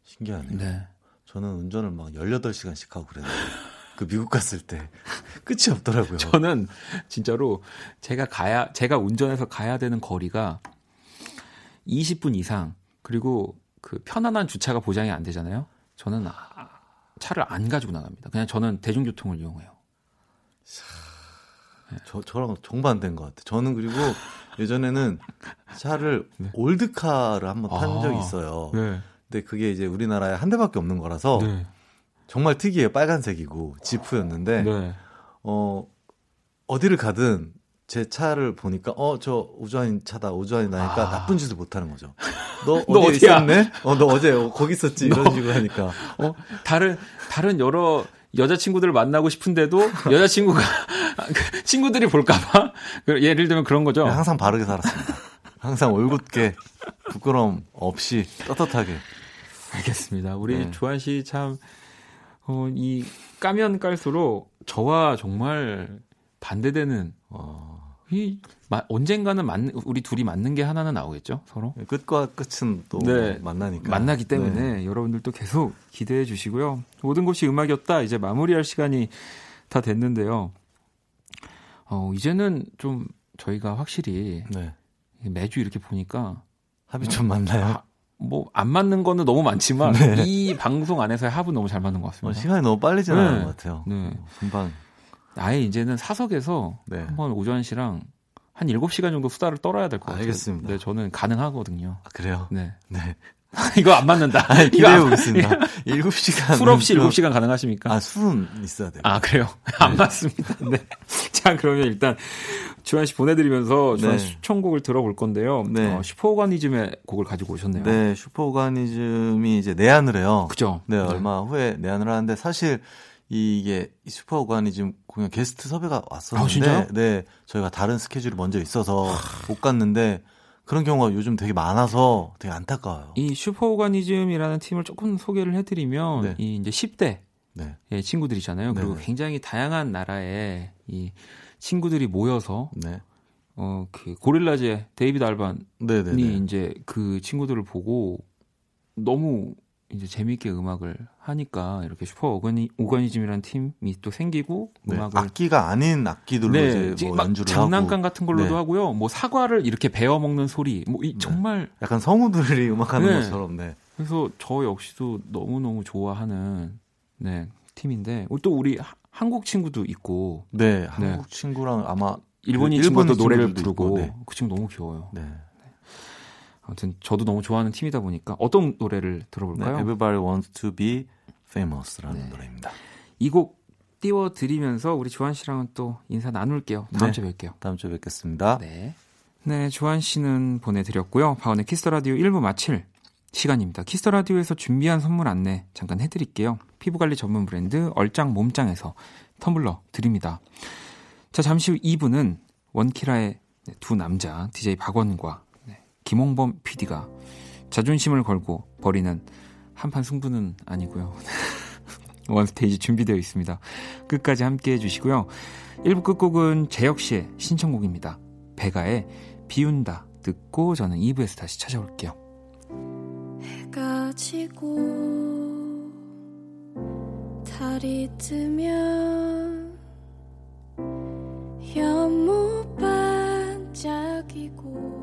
B: 신기하네요. 네. 저는 운전을 막 18시간씩 하고 그랬는데 그 미국 갔을 때 끝이 없더라고요.
A: 저는 진짜로 제가 가야 제가 운전해서 가야 되는 거리가 20분 이상 그리고 그 편안한 주차가 보장이 안 되잖아요. 저는 차를 안 가지고 나갑니다. 그냥 저는 대중교통을 이용해요.
B: 저 저랑 정반대인 것 같아요. 저는 그리고 예전에는 차를 네. 올드카를 한번 탄 아, 적이 있어요. 네. 근데 그게 이제 우리나라에 한 대밖에 없는 거라서 네. 정말 특이해요. 빨간색이고 지프였는데 네. 어 어디를 가든 제 차를 보니까 어 저 우주환 차다 우주환이 나니까 아. 나쁜 짓을 못 하는 거죠. 너, 너 어디 있었네? 어 너 어제 거기 있었지 이런 너, 식으로 하니까. 어
A: 다른 다른 여러 여자친구들을 만나고 싶은데도 여자친구가 그 친구들이 볼까봐 예를 들면 그런 거죠.
B: 항상 바르게 살았습니다. 항상 올곧게 부끄러움 없이 떳떳하게.
A: 알겠습니다. 우리 네. 조한 씨 참, 어, 이 까면 깔수록 저와 정말 반대되는, 어, 이, 마, 언젠가는 맞, 우리 둘이 맞는 게 하나는 나오겠죠, 서로?
B: 네, 끝과 끝은 또 네, 만나니까.
A: 만나기 때문에 네. 여러분들도 계속 기대해 주시고요. 모든 것이 음악이었다. 이제 마무리할 시간이 다 됐는데요. 어, 이제는 좀 저희가 확실히 네. 매주 이렇게 보니까
B: 합이 좀 맞나요? 아,
A: 뭐안 맞는 거는 너무 많지만 네. 이 방송 안에서의 합은 너무 잘 맞는 것 같습니다.
B: 어, 시간이 너무 빨리 지나는 네. 것 같아요. 네. 금방.
A: 아예 이제는 사석에서 네. 한번 오전 씨랑 한 7시간 정도 수다를 떨어야 될 것 같아요.
B: 알겠습니다.
A: 네, 저는 가능하거든요.
B: 아, 그래요?
A: 네. 네. 이거 안 맞는다.
B: 아, 기대해 보겠습니다. 7시간.
A: 술 없이 7시간 가능하십니까?
B: 아, 술은 있어야 돼요.
A: 아, 그래요? 네. 안 맞습니다. 네. 자, 그러면 일단 주환 씨 보내드리면서 주환 네. 추천곡을 들어볼 건데요. 네. 어, Superorganism의 곡을 가지고 오셨네요.
B: 네, Superorganism이 이제 내한을 해요.
A: 그죠?
B: 네, 네, 얼마 후에 내한을 하는데 사실 이게 Superorganism 공연 게스트 섭외가 왔었는데,
A: 아,
B: 네, 저희가 다른 스케줄이 먼저 있어서 못 갔는데 그런 경우가 요즘 되게 많아서 되게 안타까워요.
A: 이 Superorganism이라는 팀을 조금 소개를 해드리면 네. 이 이제 10대 네. 예, 친구들이잖아요. 그리고 네 굉장히 다양한 나라의 이 친구들이 모여서 네. 어, 그 Gorillaz의 데이비드 알반이 네네네. 이제 그 친구들을 보고 너무 이제 재미있게 음악을 하니까 이렇게 Super organi-, organism이라는 팀이 또 생기고
B: 네, 음악을 악기가 아닌 악기들로 네, 이제 뭐 연주를
A: 장난감
B: 하고.
A: 같은 걸로도 네. 하고요. 뭐 사과를 이렇게 베어 먹는 소리, 뭐 이, 네. 정말
B: 약간 성우들이 음악하는 네. 것처럼. 네.
A: 그래서 저 역시도 너무 너무 좋아하는 네 팀인데 또 우리 한국 친구도 있고.
B: 네, 네. 한국 친구랑 아마
A: 일본인 그 친구도 노래를 부르고 있고, 네. 그 친구 너무 귀여워요. 네. 네. 아무튼 저도 너무 좋아하는 팀이다 보니까 어떤 노래를 들어볼까요?
B: 네, Everybody Wants to Be Famous라는 네. 노래입니다.
A: 이 곡 띄워드리면서 우리 주환 씨랑은 또 인사 나눌게요. 다음 주에 뵐게요.
B: 다음 주에 뵙겠습니다.
A: 네. 네, 주환 씨는 보내드렸고요. 박원의 Kiss the Radio 1부 마칠 시간입니다. Kiss the 라디오에서 준비한 선물 안내 잠깐 해드릴게요. 피부관리 전문 브랜드 얼짱 몸짱에서 텀블러 드립니다. 자, 잠시 후 2부는 원키라의 두 남자 DJ 박원과 김홍범 PD가 자존심을 걸고 벌이는 한판 승부는 아니고요. One Stage 준비되어 있습니다. 끝까지 함께 해주시고요. 1부 끝곡은 재혁 씨의 신청곡입니다. 배가의 비운다 듣고 저는 2부에서 다시 찾아올게요. 해가 지고 달이 뜨면 연못 반짝이고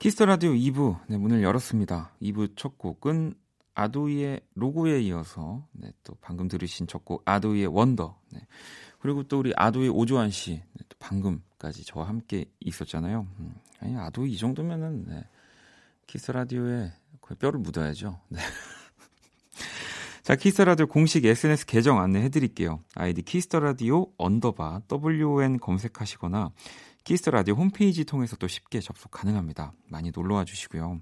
A: Kiss the 라디오 2부 네, 문을 열었습니다. 2부 첫 곡은 아도이의 로고에 이어서 네, 또 방금 들으신 첫 곡 아도이의 Wonder 네. 그리고 또 우리 아도이 오조환 씨 네, 또 방금까지 저와 함께 있었잖아요. 음, 아니 아도이 이 정도면은 네, 키스 라디오에 거의 뼈를 묻어야죠. 네. 자, Kiss the 라디오 공식 SNS 계정 안내 해드릴게요. 아이디 Kiss the 라디오 언더바 WN 검색하시거나 Kiss the 라디오 홈페이지 통해서 또 쉽게 접속 가능합니다. 많이 놀러 와 주시고요.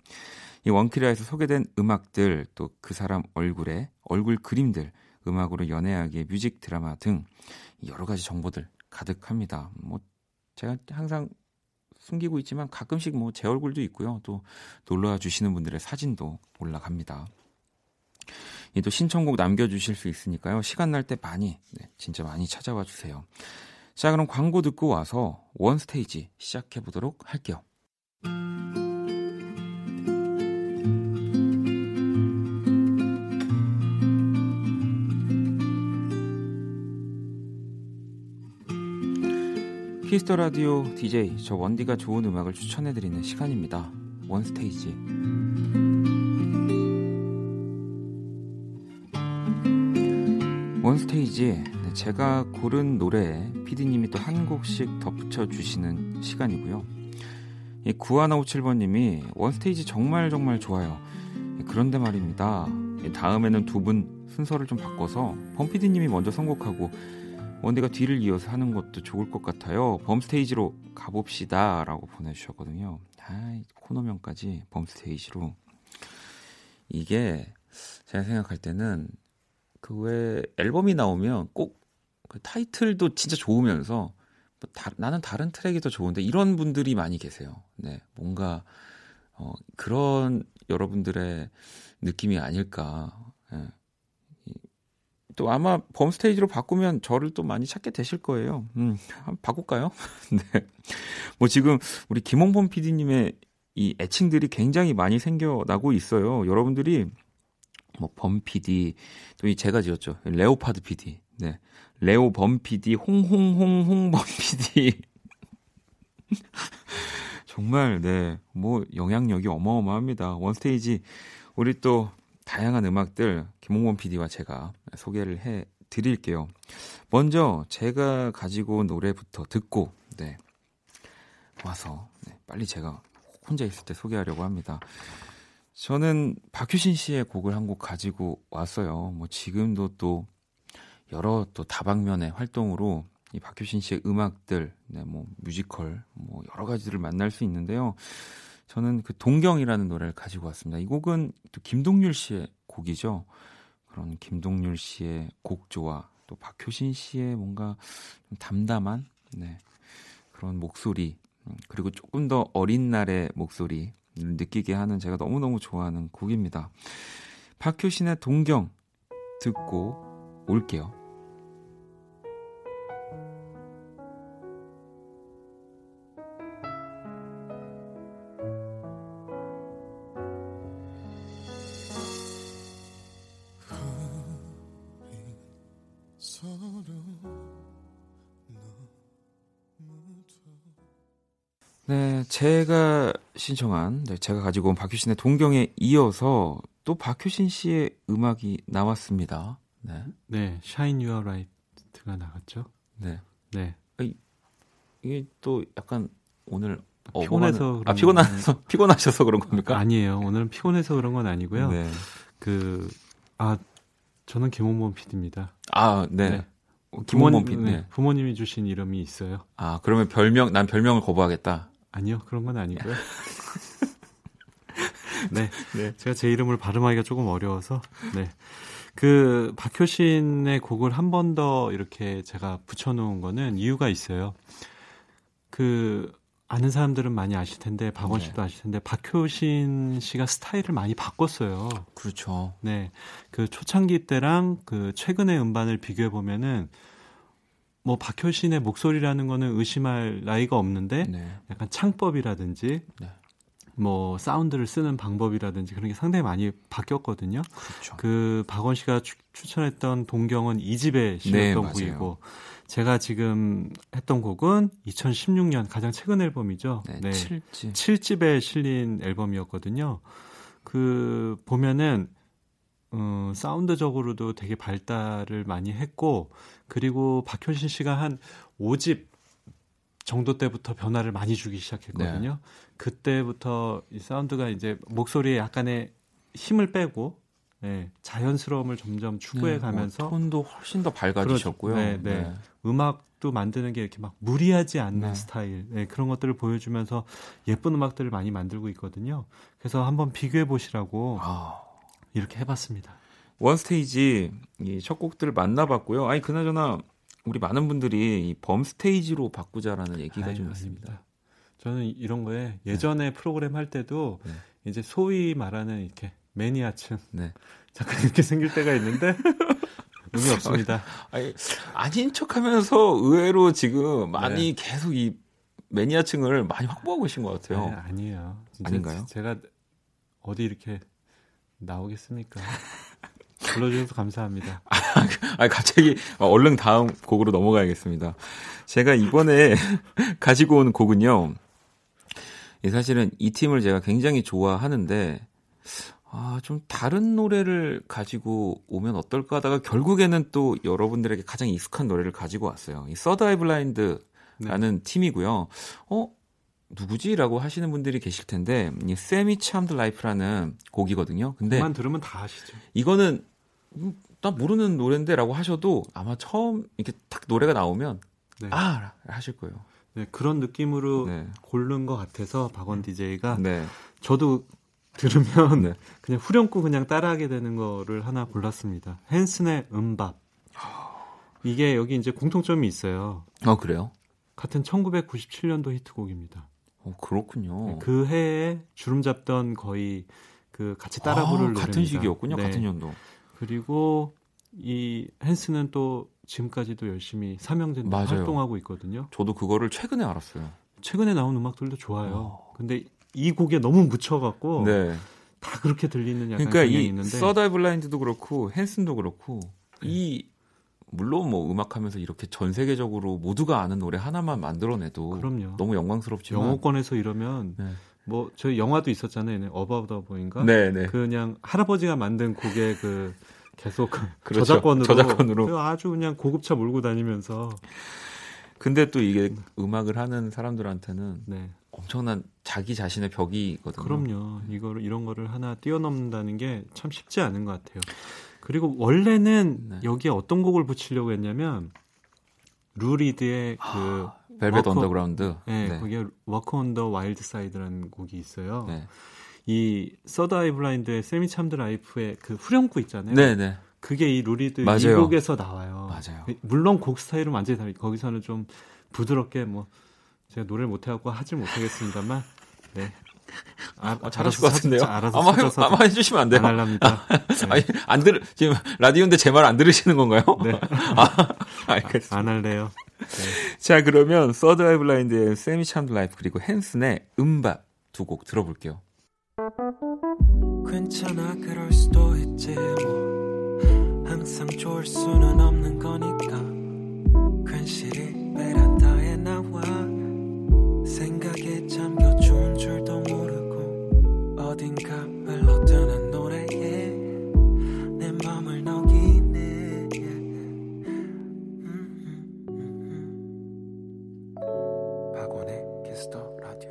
A: 이 원키라에서 소개된 음악들 또 그 사람 얼굴에 얼굴 그림들 음악으로 연애하기 뮤직 드라마 등 여러 가지 정보들 가득합니다. 뭐 제가 항상 숨기고 있지만 가끔씩 뭐 제 얼굴도 있고요. 또 놀러 와 주시는 분들의 사진도 올라갑니다. 또 신청곡 남겨주실 수 있으니까요. 시간 날 때 많이, 네, 진짜 많이 찾아와 주세요. 자, 그럼 광고 듣고 와서 One Stage 시작해 보도록 할게요. Kiss the 라디오 DJ 저 원디가 좋은 음악을 추천해 드리는 시간입니다. One Stage. 원스테이지 네, 제가 고른 노래에 피디님이 또 한 곡씩 덧붙여 주시는 시간이고요. 9157번님이 원스테이지 정말 정말 좋아요. 그런데 말입니다. 다음에는 두 분 순서를 좀 바꿔서 범피디님이 먼저 선곡하고 원디가 뒤를 이어서 하는 것도 좋을 것 같아요. 범스테이지로 가봅시다. 라고 보내주셨거든요. 아, 코너명까지 범스테이지로. 이게 제가 생각할 때는 그왜 앨범이 나오면 꼭 그 타이틀도 진짜 좋으면서 뭐 다, 나는 다른 트랙이 더 좋은데 이런 분들이 많이 계세요. 네, 뭔가 어, 그런 여러분들의 느낌이 아닐까. 네. 또 아마 범 스테이지로 바꾸면 저를 또 많이 찾게 되실 거예요. 음, 한번 바꿀까요? 네. 뭐 지금 우리 김홍범 PD님의 이 애칭들이 굉장히 많이 생겨나고 있어요. 여러분들이 뭐범 PD 또 이 제가 지었죠. 레오파드 PD. 네. 레오 범 PD, 홍홍홍홍 범 PD. 정말 네. 뭐 영향력이 어마어마합니다. 원스테이지 우리 또 다양한 음악들 김홍범 PD와 제가 소개를 해 드릴게요. 먼저 제가 가지고 온 노래부터 듣고 네. 와서 네, 빨리 제가 혼자 있을 때 소개하려고 합니다. 저는 박효신 씨의 곡을 한 곡 가지고 왔어요. 뭐 지금도 또 여러 또 다방면의 활동으로 이 박효신 씨의 음악들, 네, 뭐 뮤지컬, 뭐 여러 가지들을 만날 수 있는데요. 저는 그 동경이라는 노래를 가지고 왔습니다. 이 곡은 또 김동률 씨의 곡이죠. 그런 김동률 씨의 곡조와 또 박효신 씨의 뭔가 좀 담담한 네, 그런 목소리 음, 그리고 조금 더 어린 날의 목소리를 느끼게 하는 제가 너무너무 좋아하는 곡입니다. 박효신의 동경 듣고 올게요. 네, 제가 신청한, 네, 제가 가지고 온 박효신의 동경에 이어서 또 박효신 씨의 음악이 나왔습니다. 네.
C: 네, Shine Your Light가 나갔죠.
A: 네.
C: 네.
A: 이게 또 약간 오늘
C: 피곤해서
A: 아 피곤해서 피곤하셔서 그런 겁니까?
C: 아니에요. 오늘은 피곤해서 그런 건 아니고요. 네. 그아 저는 김홍범 PD입니다.
A: 아 네. 네. 김홍범 PD. 네.
C: 부모님이 주신 이름이 있어요.
A: 아 그러면 별명 난 별명을 거부하겠다.
C: 아니요, 그런 건 아니고요. 네. 네. 제가 제 이름을 발음하기가 조금 어려워서. 네. 그 박효신의 곡을 한 번 더 이렇게 제가 붙여놓은 거는 이유가 있어요. 그 아는 사람들은 많이 아실 텐데 박원 씨도 네. 아실 텐데 박효신 씨가 스타일을 많이 바꿨어요.
A: 그렇죠.
C: 네. 그 초창기 때랑 그 최근의 음반을 비교해 보면은 뭐 박효신의 목소리라는 거는 의심할 나이가 없는데 네. 약간 창법이라든지 네. 뭐 사운드를 쓰는 방법이라든지 그런 게 상당히 많이 바뀌었거든요.
A: 그렇죠.
C: 그 박원 씨가 추, 천했던 동경은 이집에 실렸던 네, 곡이고 제가 지금 했던 곡은 2016년 가장 최근 앨범이죠.
A: 네, 네. 7집.
C: 7집에 실린 앨범이었거든요. 그 보면은 어, 사운드적으로도 되게 발달을 많이 했고 그리고 박효신 씨가 한 5집 정도 때부터 변화를 많이 주기 시작했거든요. 네. 그때부터 이 사운드가 이제 목소리에 약간의 힘을 빼고 네, 자연스러움을 점점 추구해 네, 뭐 가면서
A: 뭐 톤도 훨씬 더 밝아지셨고요.
C: 그렇죠. 네, 네. 음악도 만드는 게 이렇게 막 무리하지 않는 네. 스타일 네, 그런 것들을 보여주면서 예쁜 음악들을 많이 만들고 있거든요. 그래서 한번 비교해 보시라고 아. 이렇게 해봤습니다.
A: 원스테이지 첫 곡들을 만나봤고요. 아니 그나저나 우리 많은 분들이 범 스테이지로 바꾸자라는 얘기가 아유, 좀 있습니다.
C: 저는 이런 거에 예전에 네. 프로그램 할 때도 네. 이제 소위 말하는 이렇게 매니아층 네. 잠깐 이렇게 생길 때가 있는데 의미 없습니다.
A: 아니, 아닌 척하면서 의외로 지금 많이 네. 계속 이 매니아층을 많이 확보하고 계신 것 같아요.
C: 아니, 아니에요.
A: 아닌가요?
C: 제가 어디 이렇게 나오겠습니까? 불러주셔서 감사합니다.
A: 아, 갑자기 얼른 다음 곡으로 넘어가야겠습니다. 제가 이번에 가지고 온 곡은요. 사실은 이 팀을 제가 굉장히 좋아하는데 아, 좀 다른 노래를 가지고 오면 어떨까 하다가 결국에는 또 여러분들에게 가장 익숙한 노래를 가지고 왔어요. 이 서드 아이 블라인드라는 네. 팀이고요. 어? 누구지 라고 하시는 분들이 계실 텐데 이 Semi-Charmed Life라는 곡이거든요. 근데
C: 만 들으면 다 아시죠.
A: 이거는 음, 나 모르는 노래인데라고 하셔도 아마 처음 이렇게 딱 노래가 나오면 네. 아 하실 거예요.
C: 네, 그런 느낌으로 네. 고른 것 같아서 박원 DJ가 네. 저도 들으면 네. 그냥 후렴구 그냥 따라하게 되는 거를 하나 골랐습니다. 핸슨의 MMMBop. 이게 여기 이제 공통점이 있어요.
A: 아 그래요?
C: 같은 1997년도 히트곡입니다.
A: 어, 그렇군요.
C: 네, 그 해에 주름 잡던 거의 그 같이 따라 부를 아.
A: 같은 시기였군요. 네. 같은 연도.
C: 그리고 이 헨스는 또 지금까지도 열심히 사명된 활동하고 있거든요.
A: 저도 그거를 최근에 알았어요.
C: 최근에 나온 음악들도 좋아요. 어. 근데 이 곡에 너무 묻혀갖고 네. 다 그렇게 들리는 약간
A: 그러니까 이
C: 있는데
A: 서다이 블라인드도 그렇고 헨슨도 그렇고 네. 이 물론 뭐 음악하면서 이렇게 전 세계적으로 모두가 아는 노래 하나만 만들어내도
C: 그럼요.
A: 너무 영광스럽지만
C: 영어권에서 이러면 네. 뭐 저희 영화도 있었잖아요. 어바우더 보인가? 네, 네. 그냥 할아버지가 만든 곡에 그 계속 그렇죠. 저작권으로, 저작권으로 아주 그냥 고급차 몰고 다니면서
A: 근데 또 이게 음악을 하는 사람들한테는 네. 엄청난 자기 자신의 벽이거든요.
C: 그럼요. 이거를 이런 거를 하나 뛰어넘는다는 게 참 쉽지 않은 것 같아요. 그리고 원래는 네. 여기에 어떤 곡을 붙이려고 했냐면 루 리드의 그 아,
A: 벨벳 언더그라운드.
C: 네, 네. 거기에 Walk on the Wild Side라는 곡이 있어요. 네. 이 서드 아이 블라인드의 Semi-Charmed Life의 그 후렴구 있잖아요. 네, 네. 그게 이 루 리드 맞아요. 이 곡에서 나와요.
A: 맞아요.
C: 물론 곡 스타일은 완전히 다르. 거기서는 좀 부드럽게 뭐 제가 노래를 못 해갖고 하질 못하겠습니다만, 네.
A: 아, 아 잘하실 것 같은데요. 알아서 아마, 해, 아마 해주시면 안 돼요.
C: 안 할랍니다.
A: 네. 아니, 안 들, 지금 라디오인데 제 말 안 들으시는 건가요? 네. 아,
C: 알겠습니다. 안 할래요.
A: 네. 자, 그러면 서드 아이 블라인드의 Semi-Charmed Life 그리고 핸슨의 MMMBop 두 곡 들어볼게요. 괜찮아, 그럴 수도 있지, 뭐. 항상 좋을 수는 없는 거니까. 괜시리 베란다에 나와. 생각에 잠겨 줄도 모르고 어딘가 흘러드는 노래에 내 맘을 녹이네 박원의 Kiss the 라디오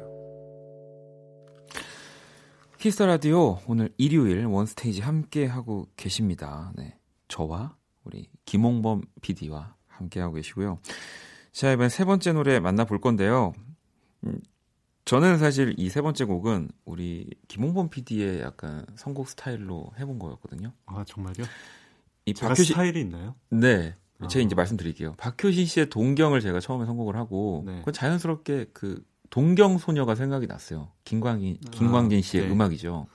A: Kiss the 라디오 오늘 일요일 One Stage 함께 하고 계십니다. 네. 저와 우리 김홍범 PD와 함께 하고 계시고요. 자, 이번 세 번째 노래 만나볼 건데요. 음, 저는 사실 이 세 번째 곡은 우리 김홍범 PD의 약간 선곡 스타일로 해본 거였거든요.
C: 아 정말요? 이 박효신 스타일이 있나요?
A: 네. 아. 제가 이제 말씀드릴게요. 박효신 씨의 동경을 제가 처음에 선곡을 하고 네. 그건 자연스럽게 그 동경 소녀가 생각이 났어요. 김광진 김광진 씨의 아, 네. 음악이죠.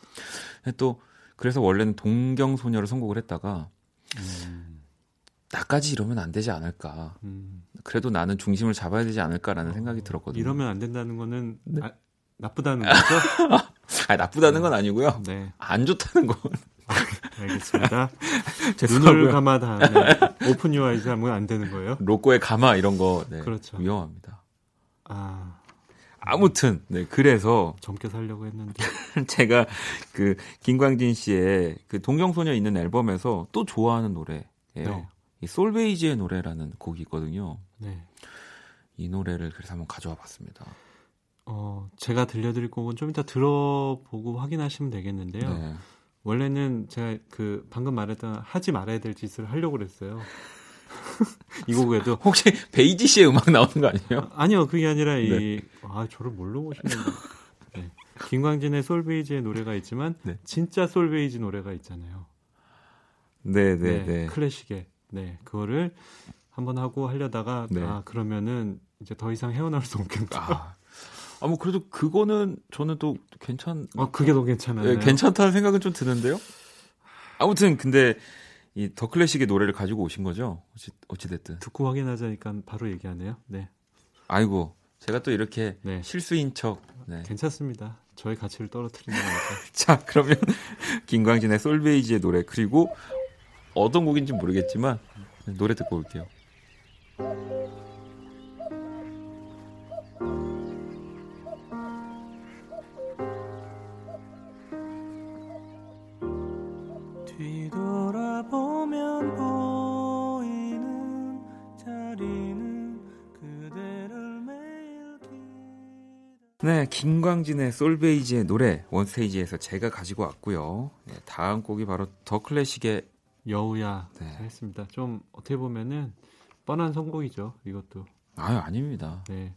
A: 또 그래서 원래는 동경 소녀를 선곡을 했다가 음. 나까지 이러면 안 되지 않을까. 음. 그래도 나는 중심을 잡아야 되지 않을까라는 어, 생각이 들었거든요.
C: 이러면 안 된다는 거는 네. 아, 나쁘다는 거죠?
A: 아 나쁘다는 건 아니고요. 네. 안 좋다는 건.
C: 아, 알겠습니다. 눈을 감아 다음에 오픈 유아이 하면 안 되는 거예요?
A: 로꼬의 감아 이런 거 네, 그렇죠. 위험합니다. 아. 아무튼 네 그래서
C: 젊게 살려고 했는데
A: 제가 그 김광진 씨의 그 동경소녀 있는 앨범에서 또 좋아하는 노래예요. 네. 이 솔베이지의 노래라는 곡이 있거든요. 네. 이 노래를 그래서 한번 가져와 봤습니다.
C: 어, 제가 들려드릴 곡은 좀 이따 들어보고 확인하시면 되겠는데요. 네. 원래는 제가 그 방금 말했던 하지 말아야 될 짓을 하려고 그랬어요. 이 곡에도
A: 혹시 베이지 씨의 음악 나오는 거 아니에요?
C: 아 니요, 그게 아니라 이 네. 아, 저를 뭘로 보시는 거 네. 김광진의 솔베이지의 노래가 있지만 네. 진짜 솔베이지 노래가 있잖아요.
A: 네, 네, 네. 네.
C: 클래식의 네, 그거를 한번 하고 하려다가 네. 아 그러면은 이제 더 이상 헤어나올 수 없겠다. 아,
A: 아, 뭐 그래도 그거는 저는 또 괜찮.
C: 아 그게 더 괜찮아요.
A: 네, 괜찮다는 생각은 좀 드는데요. 아무튼 근데 이 더 클래식의 노래를 가지고 오신 거죠? 어찌 어찌 됐든.
C: 듣고 확인하자니까 바로 얘기하네요. 네.
A: 아이고 제가 또 이렇게 네. 실수인 척. 네.
C: 괜찮습니다. 저의 가치를 떨어뜨리는 거니까.
A: 자 그러면 김광진의 솔베이지의 노래 그리고 어떤 곡인지 모르겠지만 노래 듣고 올게요. 네, 김광진의 솔베이지의 노래 원스테이지에서 제가 가지고 왔고요. 네, 다음 곡이 바로 더 클래식의
C: 여우야 네. 했습니다. 좀 어떻게 보면은 뻔한 선곡이죠. 이것도.
A: 아유 아닙니다.
C: 네,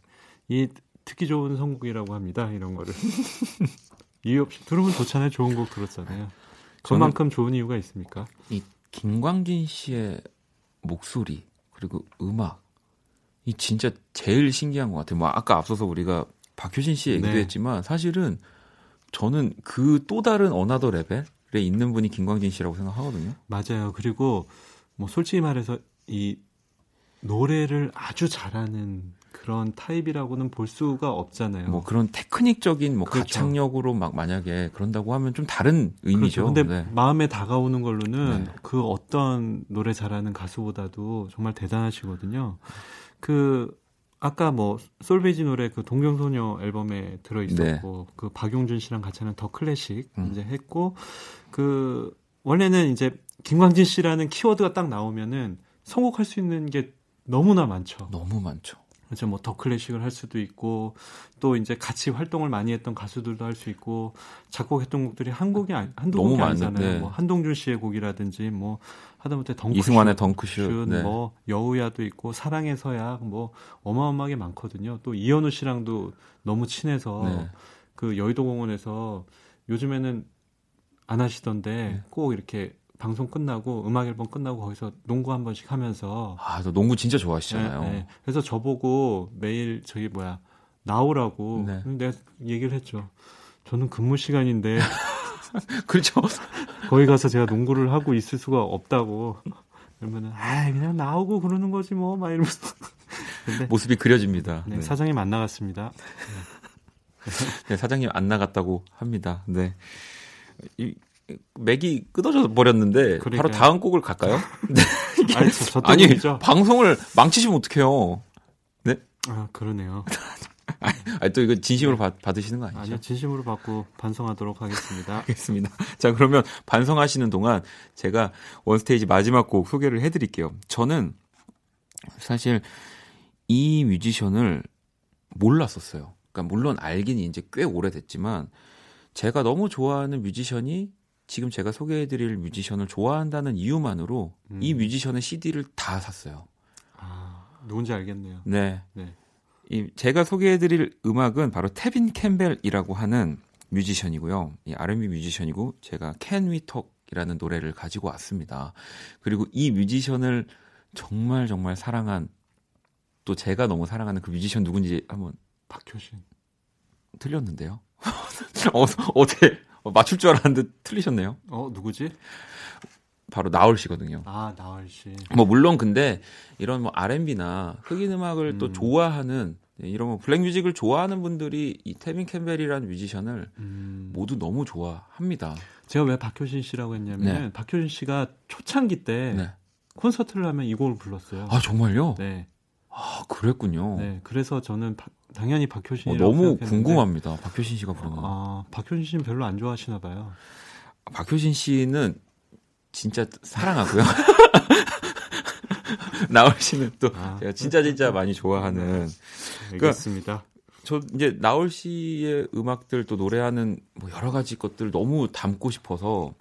C: 이 듣기 좋은 선곡이라고 합니다. 이런 거를 이유 없이 들으면 좋잖아요. 좋은 곡 들었잖아요. 그만큼 좋은 이유가 있습니까?
A: 이 김광진 씨의 목소리 그리고 음악 이 진짜 제일 신기한 것 같아요. 뭐 아까 앞서서 우리가 박효신 씨 얘기도 네. 했지만 사실은 저는 그 또 다른 another level 에 있는 분이 김광진 씨라고 생각하거든요.
C: 맞아요. 그리고 뭐 솔직히 말해서 이 노래를 아주 잘하는 그런 타입이라고는 볼 수가 없잖아요.
A: 뭐 그런 테크닉적인 뭐 그렇죠. 가창력으로 막 만약에 그런다고 하면 좀 다른 의미죠.
C: 그렇죠. 근데 네. 마음에 다가오는 걸로는 네. 그 어떤 노래 잘하는 가수보다도 정말 대단하시거든요. 그 아까 뭐 솔베이지 노래 그 동경소녀 앨범에 들어 있었고 네. 그 박용준 씨랑 같이 하는 더 클래식 음. 이제 했고 그 원래는 이제 김광진 씨라는 키워드가 딱 나오면은 선곡할 수 있는 게 너무나 많죠.
A: 너무 많죠.
C: 그렇죠. 뭐더 클래식을 할 수도 있고 또 이제 같이 활동을 많이 했던 가수들도 할 수 있고 작곡했던 곡들이 한 곡이 아니, 한두 곡이 아니잖아요. 네. 뭐 한동준 씨의 곡이라든지 뭐 하다못해 덩크슛,
A: 이승환의 덩크슛,
C: 네. 뭐 여우야도 있고 사랑의 서약 뭐 어마어마하게 많거든요. 또 이현우 씨랑도 너무 친해서 네. 그 여의도 공원에서 요즘에는 안 하시던데 네. 꼭 이렇게 방송 끝나고 음악 앨범 끝나고 거기서 농구 한 번씩 하면서
A: 아, 저 농구 진짜 좋아하시잖아요. 네, 네.
C: 그래서 저보고 매일 저기 뭐야 나오라고 네. 내가 얘기를 했죠. 저는 근무 시간인데
A: 그렇죠.
C: 거기 가서 제가 농구를 하고 있을 수가 없다고. 그러면은 아 그냥 나오고 그러는 거지 뭐 막 이러면서
A: 모습이 그려집니다.
C: 네, 네. 사장님 안 나갔습니다.
A: 네, 사장님 안 나갔다고 합니다. 네. 이, 맥이 끊어져 버렸는데 그러니까요. 바로 다음 곡을 갈까요? 네.
C: 아니, 저, 저
A: 아니 방송을 망치시면 어떡해요? 네?
C: 아 그러네요.
A: 아니, 또 이거 진심으로 받, 받으시는 거 아니죠?
C: 아니요, 진심으로 받고 반성하도록 하겠습니다.
A: 알겠습니다. 자, 그러면 반성하시는 동안 제가 원스테이지 마지막 곡 소개를 해드릴게요. 저는 사실 이 뮤지션을 몰랐었어요. 그러니까 물론 알긴 이제 꽤 오래됐지만 제가 너무 좋아하는 뮤지션이 지금 제가 소개해드릴 뮤지션을 좋아한다는 이유만으로 음. 이 뮤지션의 CD를 다 샀어요.
C: 아, 누군지 알겠네요.
A: 네. 네. 이 제가 소개해드릴 음악은 바로 태빈 캠벨이라고 하는 뮤지션이고요. 이 R&B 뮤지션이고 제가 Can We Talk이라는 노래를 가지고 왔습니다. 그리고 이 뮤지션을 정말 정말 사랑한 또 제가 너무 사랑하는 그 뮤지션 누군지 한번
C: 박효신
A: 틀렸는데요. 어, 어제 맞출 줄 알았는데 틀리셨네요.
C: 어 누구지?
A: 바로 나얼 씨거든요.
C: 아, 나얼 씨.
A: 뭐 물론 근데 이런 뭐 R&B나 흑인 음악을 음. 또 좋아하는 이런 뭐 블랙 뮤직을 좋아하는 분들이 이 태빈 캠벨이라는 뮤지션을 음. 모두 너무 좋아합니다.
C: 제가 왜 박효신 씨라고 했냐면 네. 박효신 씨가 초창기 때 네. 콘서트를 하면 이 곡을 불렀어요.
A: 아 정말요?
C: 네.
A: 아 그랬군요.
C: 네, 그래서 저는 바, 당연히 박효신이
A: 어, 너무 궁금합니다. 박효신 씨가 부르는.
C: 아 박효신 씨는 별로 안 좋아하시나 봐요.
A: 박효신 씨는 진짜 사랑하고요. 나얼 씨는 또 아, 제가 진짜 진짜 많이 좋아하는.
C: 알겠습니다. 그러니까
A: 저 이제 나얼 씨의 음악들 또 노래하는 뭐 여러 가지 것들 너무 담고 싶어서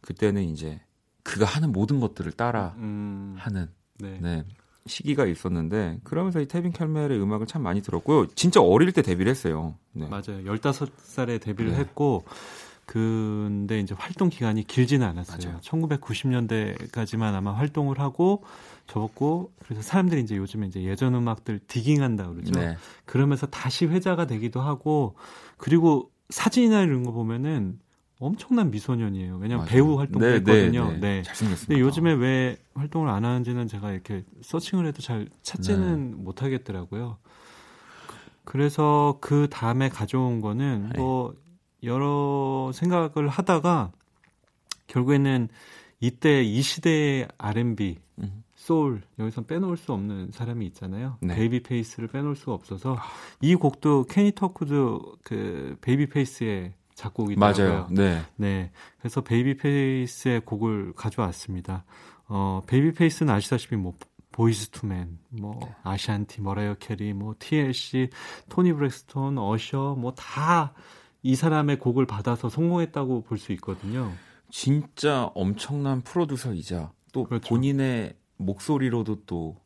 A: 그때는 이제 그가 하는 모든 것들을 따라 음, 하는 네. 네. 시기가 있었는데 그러면서 이 태빈 캘멜의 음악을 참 많이 들었고요. 진짜 어릴 때 데뷔를 했어요.
C: 네. 맞아요. 15살에 데뷔를 네. 했고 근데 이제 활동 기간이 길지는 않았어요. 맞아요. 1990년대까지만 아마 활동을 하고 접었고 그래서 사람들이 이제 요즘에 이제 예전 음악들 디깅한다 그러죠. 네. 그러면서 다시 회자가 되기도 하고 그리고 사진이나 이런 거 보면은 엄청난 미소년이에요. 왜냐하면 맞아요. 배우 활동도 네, 했거든요. 네, 네.
A: 잘생겼습니다.
C: 근데 요즘에 왜 활동을 안 하는지는 제가 이렇게 서칭을 해도 잘 찾지는 네. 못하겠더라고요. 그래서 그 다음에 가져온 거는 뭐 여러 생각을 하다가 결국에는 이때 이 시대의 R&B, 음. 소울 여기서 빼놓을 수 없는 사람이 있잖아요. 네. 베이비 페이스를 빼놓을 수가 없어서 이 곡도 Can We Talk도 그 베이비 페이스의 작곡이더라고요.
A: 맞아요. 네.
C: 네. 그래서 베이비 페이스의 곡을 가져왔습니다. 어, 베이비 페이스는 아시다시피 뭐 보이즈 투 맨, 뭐 네. 아샨티, 머라이어 캐리, 뭐 TLC, 토니 브렉스톤, 어셔 뭐 다 이 사람의 곡을 받아서 성공했다고 볼 수 있거든요.
A: 진짜 엄청난 프로듀서이자 또 그렇죠. 본인의 목소리로도 또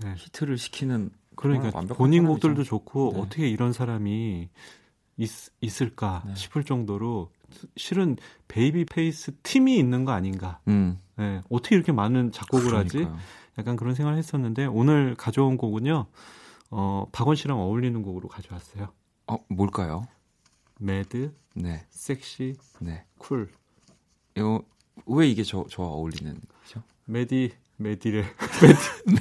A: 네. 히트를 시키는
C: 그러니까 본인. 곡들도 좋고 네. 어떻게 이런 사람이 있, 있을까 네. 싶을 정도로 실은 베이비 페이스 팀이 있는 거 아닌가. 음. 네, 어떻게 이렇게 많은 작곡을 그러니까요. 하지? 약간 그런 생각을 했었는데 오늘 가져온 곡은요. 어, 박원 씨랑 어울리는 곡으로 가져왔어요.
A: 어, 뭘까요?
C: Mad, 네. 섹시, 네. Cool.
A: 이거 왜 이게 저 저와 어울리는 거죠?
C: Mad Mad를 Mad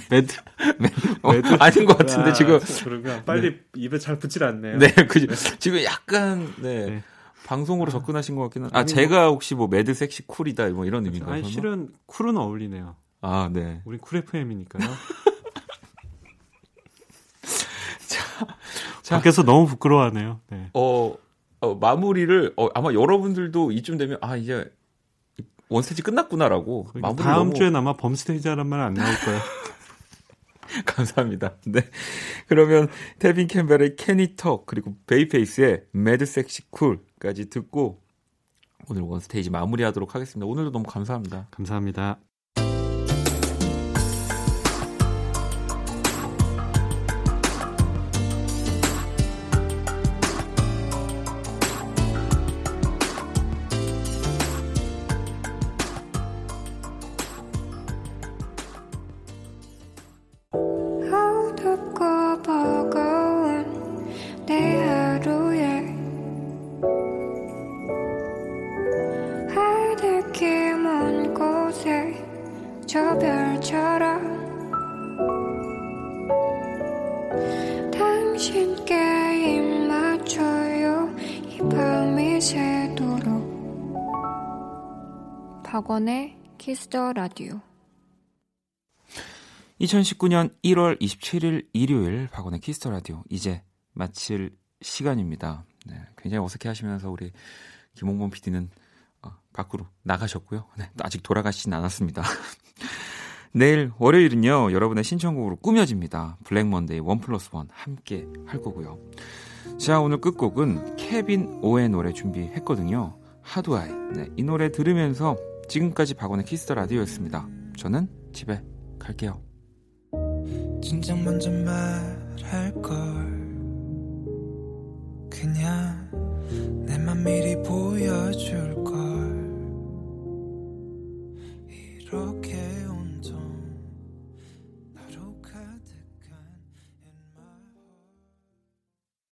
A: Mad Mad 어, 아닌 것 같은데 아, 지금
C: 그러면 빨리 네. 입에 잘 붙질 않네요.
A: 네, 그 지금 약간 네. 네. 방송으로 접근하신 것 같기는. 아, 제가 혹시 뭐 Mad Sexy Cool이다 뭐 이런 의미인가요?
C: 아니 실은 Cool은 어울리네요.
A: 아, 네.
C: 우리 Cool FM이니까요. 자, 자, 밖에서 너무 부끄러워하네요. 네.
A: 어, 어 마무리를 어, 아마 여러분들도 이쯤 되면 아 이제 원 스테이지 끝났구나라고.
C: 그러니까 다음. 주엔 아마 범 스테이지라는 말 안 나올 거예요.
A: 감사합니다. 네. 그러면 테빈 캠벨의 Can We Talk 그리고 베이비페이스의 Mad Sexy Cool까지 듣고 오늘 원 스테이지 마무리하도록 하겠습니다. 오늘도 너무 감사합니다.
C: 감사합니다.
D: Kiss the Radio
A: 2019년 1월 27일 일요일 박원의 Kiss the Radio 이제 마칠 시간입니다. 네, 굉장히 어색해 하시면서 우리 김홍범 PD는 어, 밖으로 나가셨고요. 네, 아직 돌아가시진 않았습니다. 내일 월요일은요, 여러분의 신청곡으로 꾸며집니다. Black Monday one plus one 함께 할 거고요. 자, 오늘 끝곡은 케빈 오의 노래 준비했거든요. How Do I. 네, 이 노래 들으면서 지금까지 박원의 Kiss the Radio였습니다. 저는 집에 갈게요. 진작 먼저 말할 걸 그냥 내맘 미리 보여줄 걸 이렇게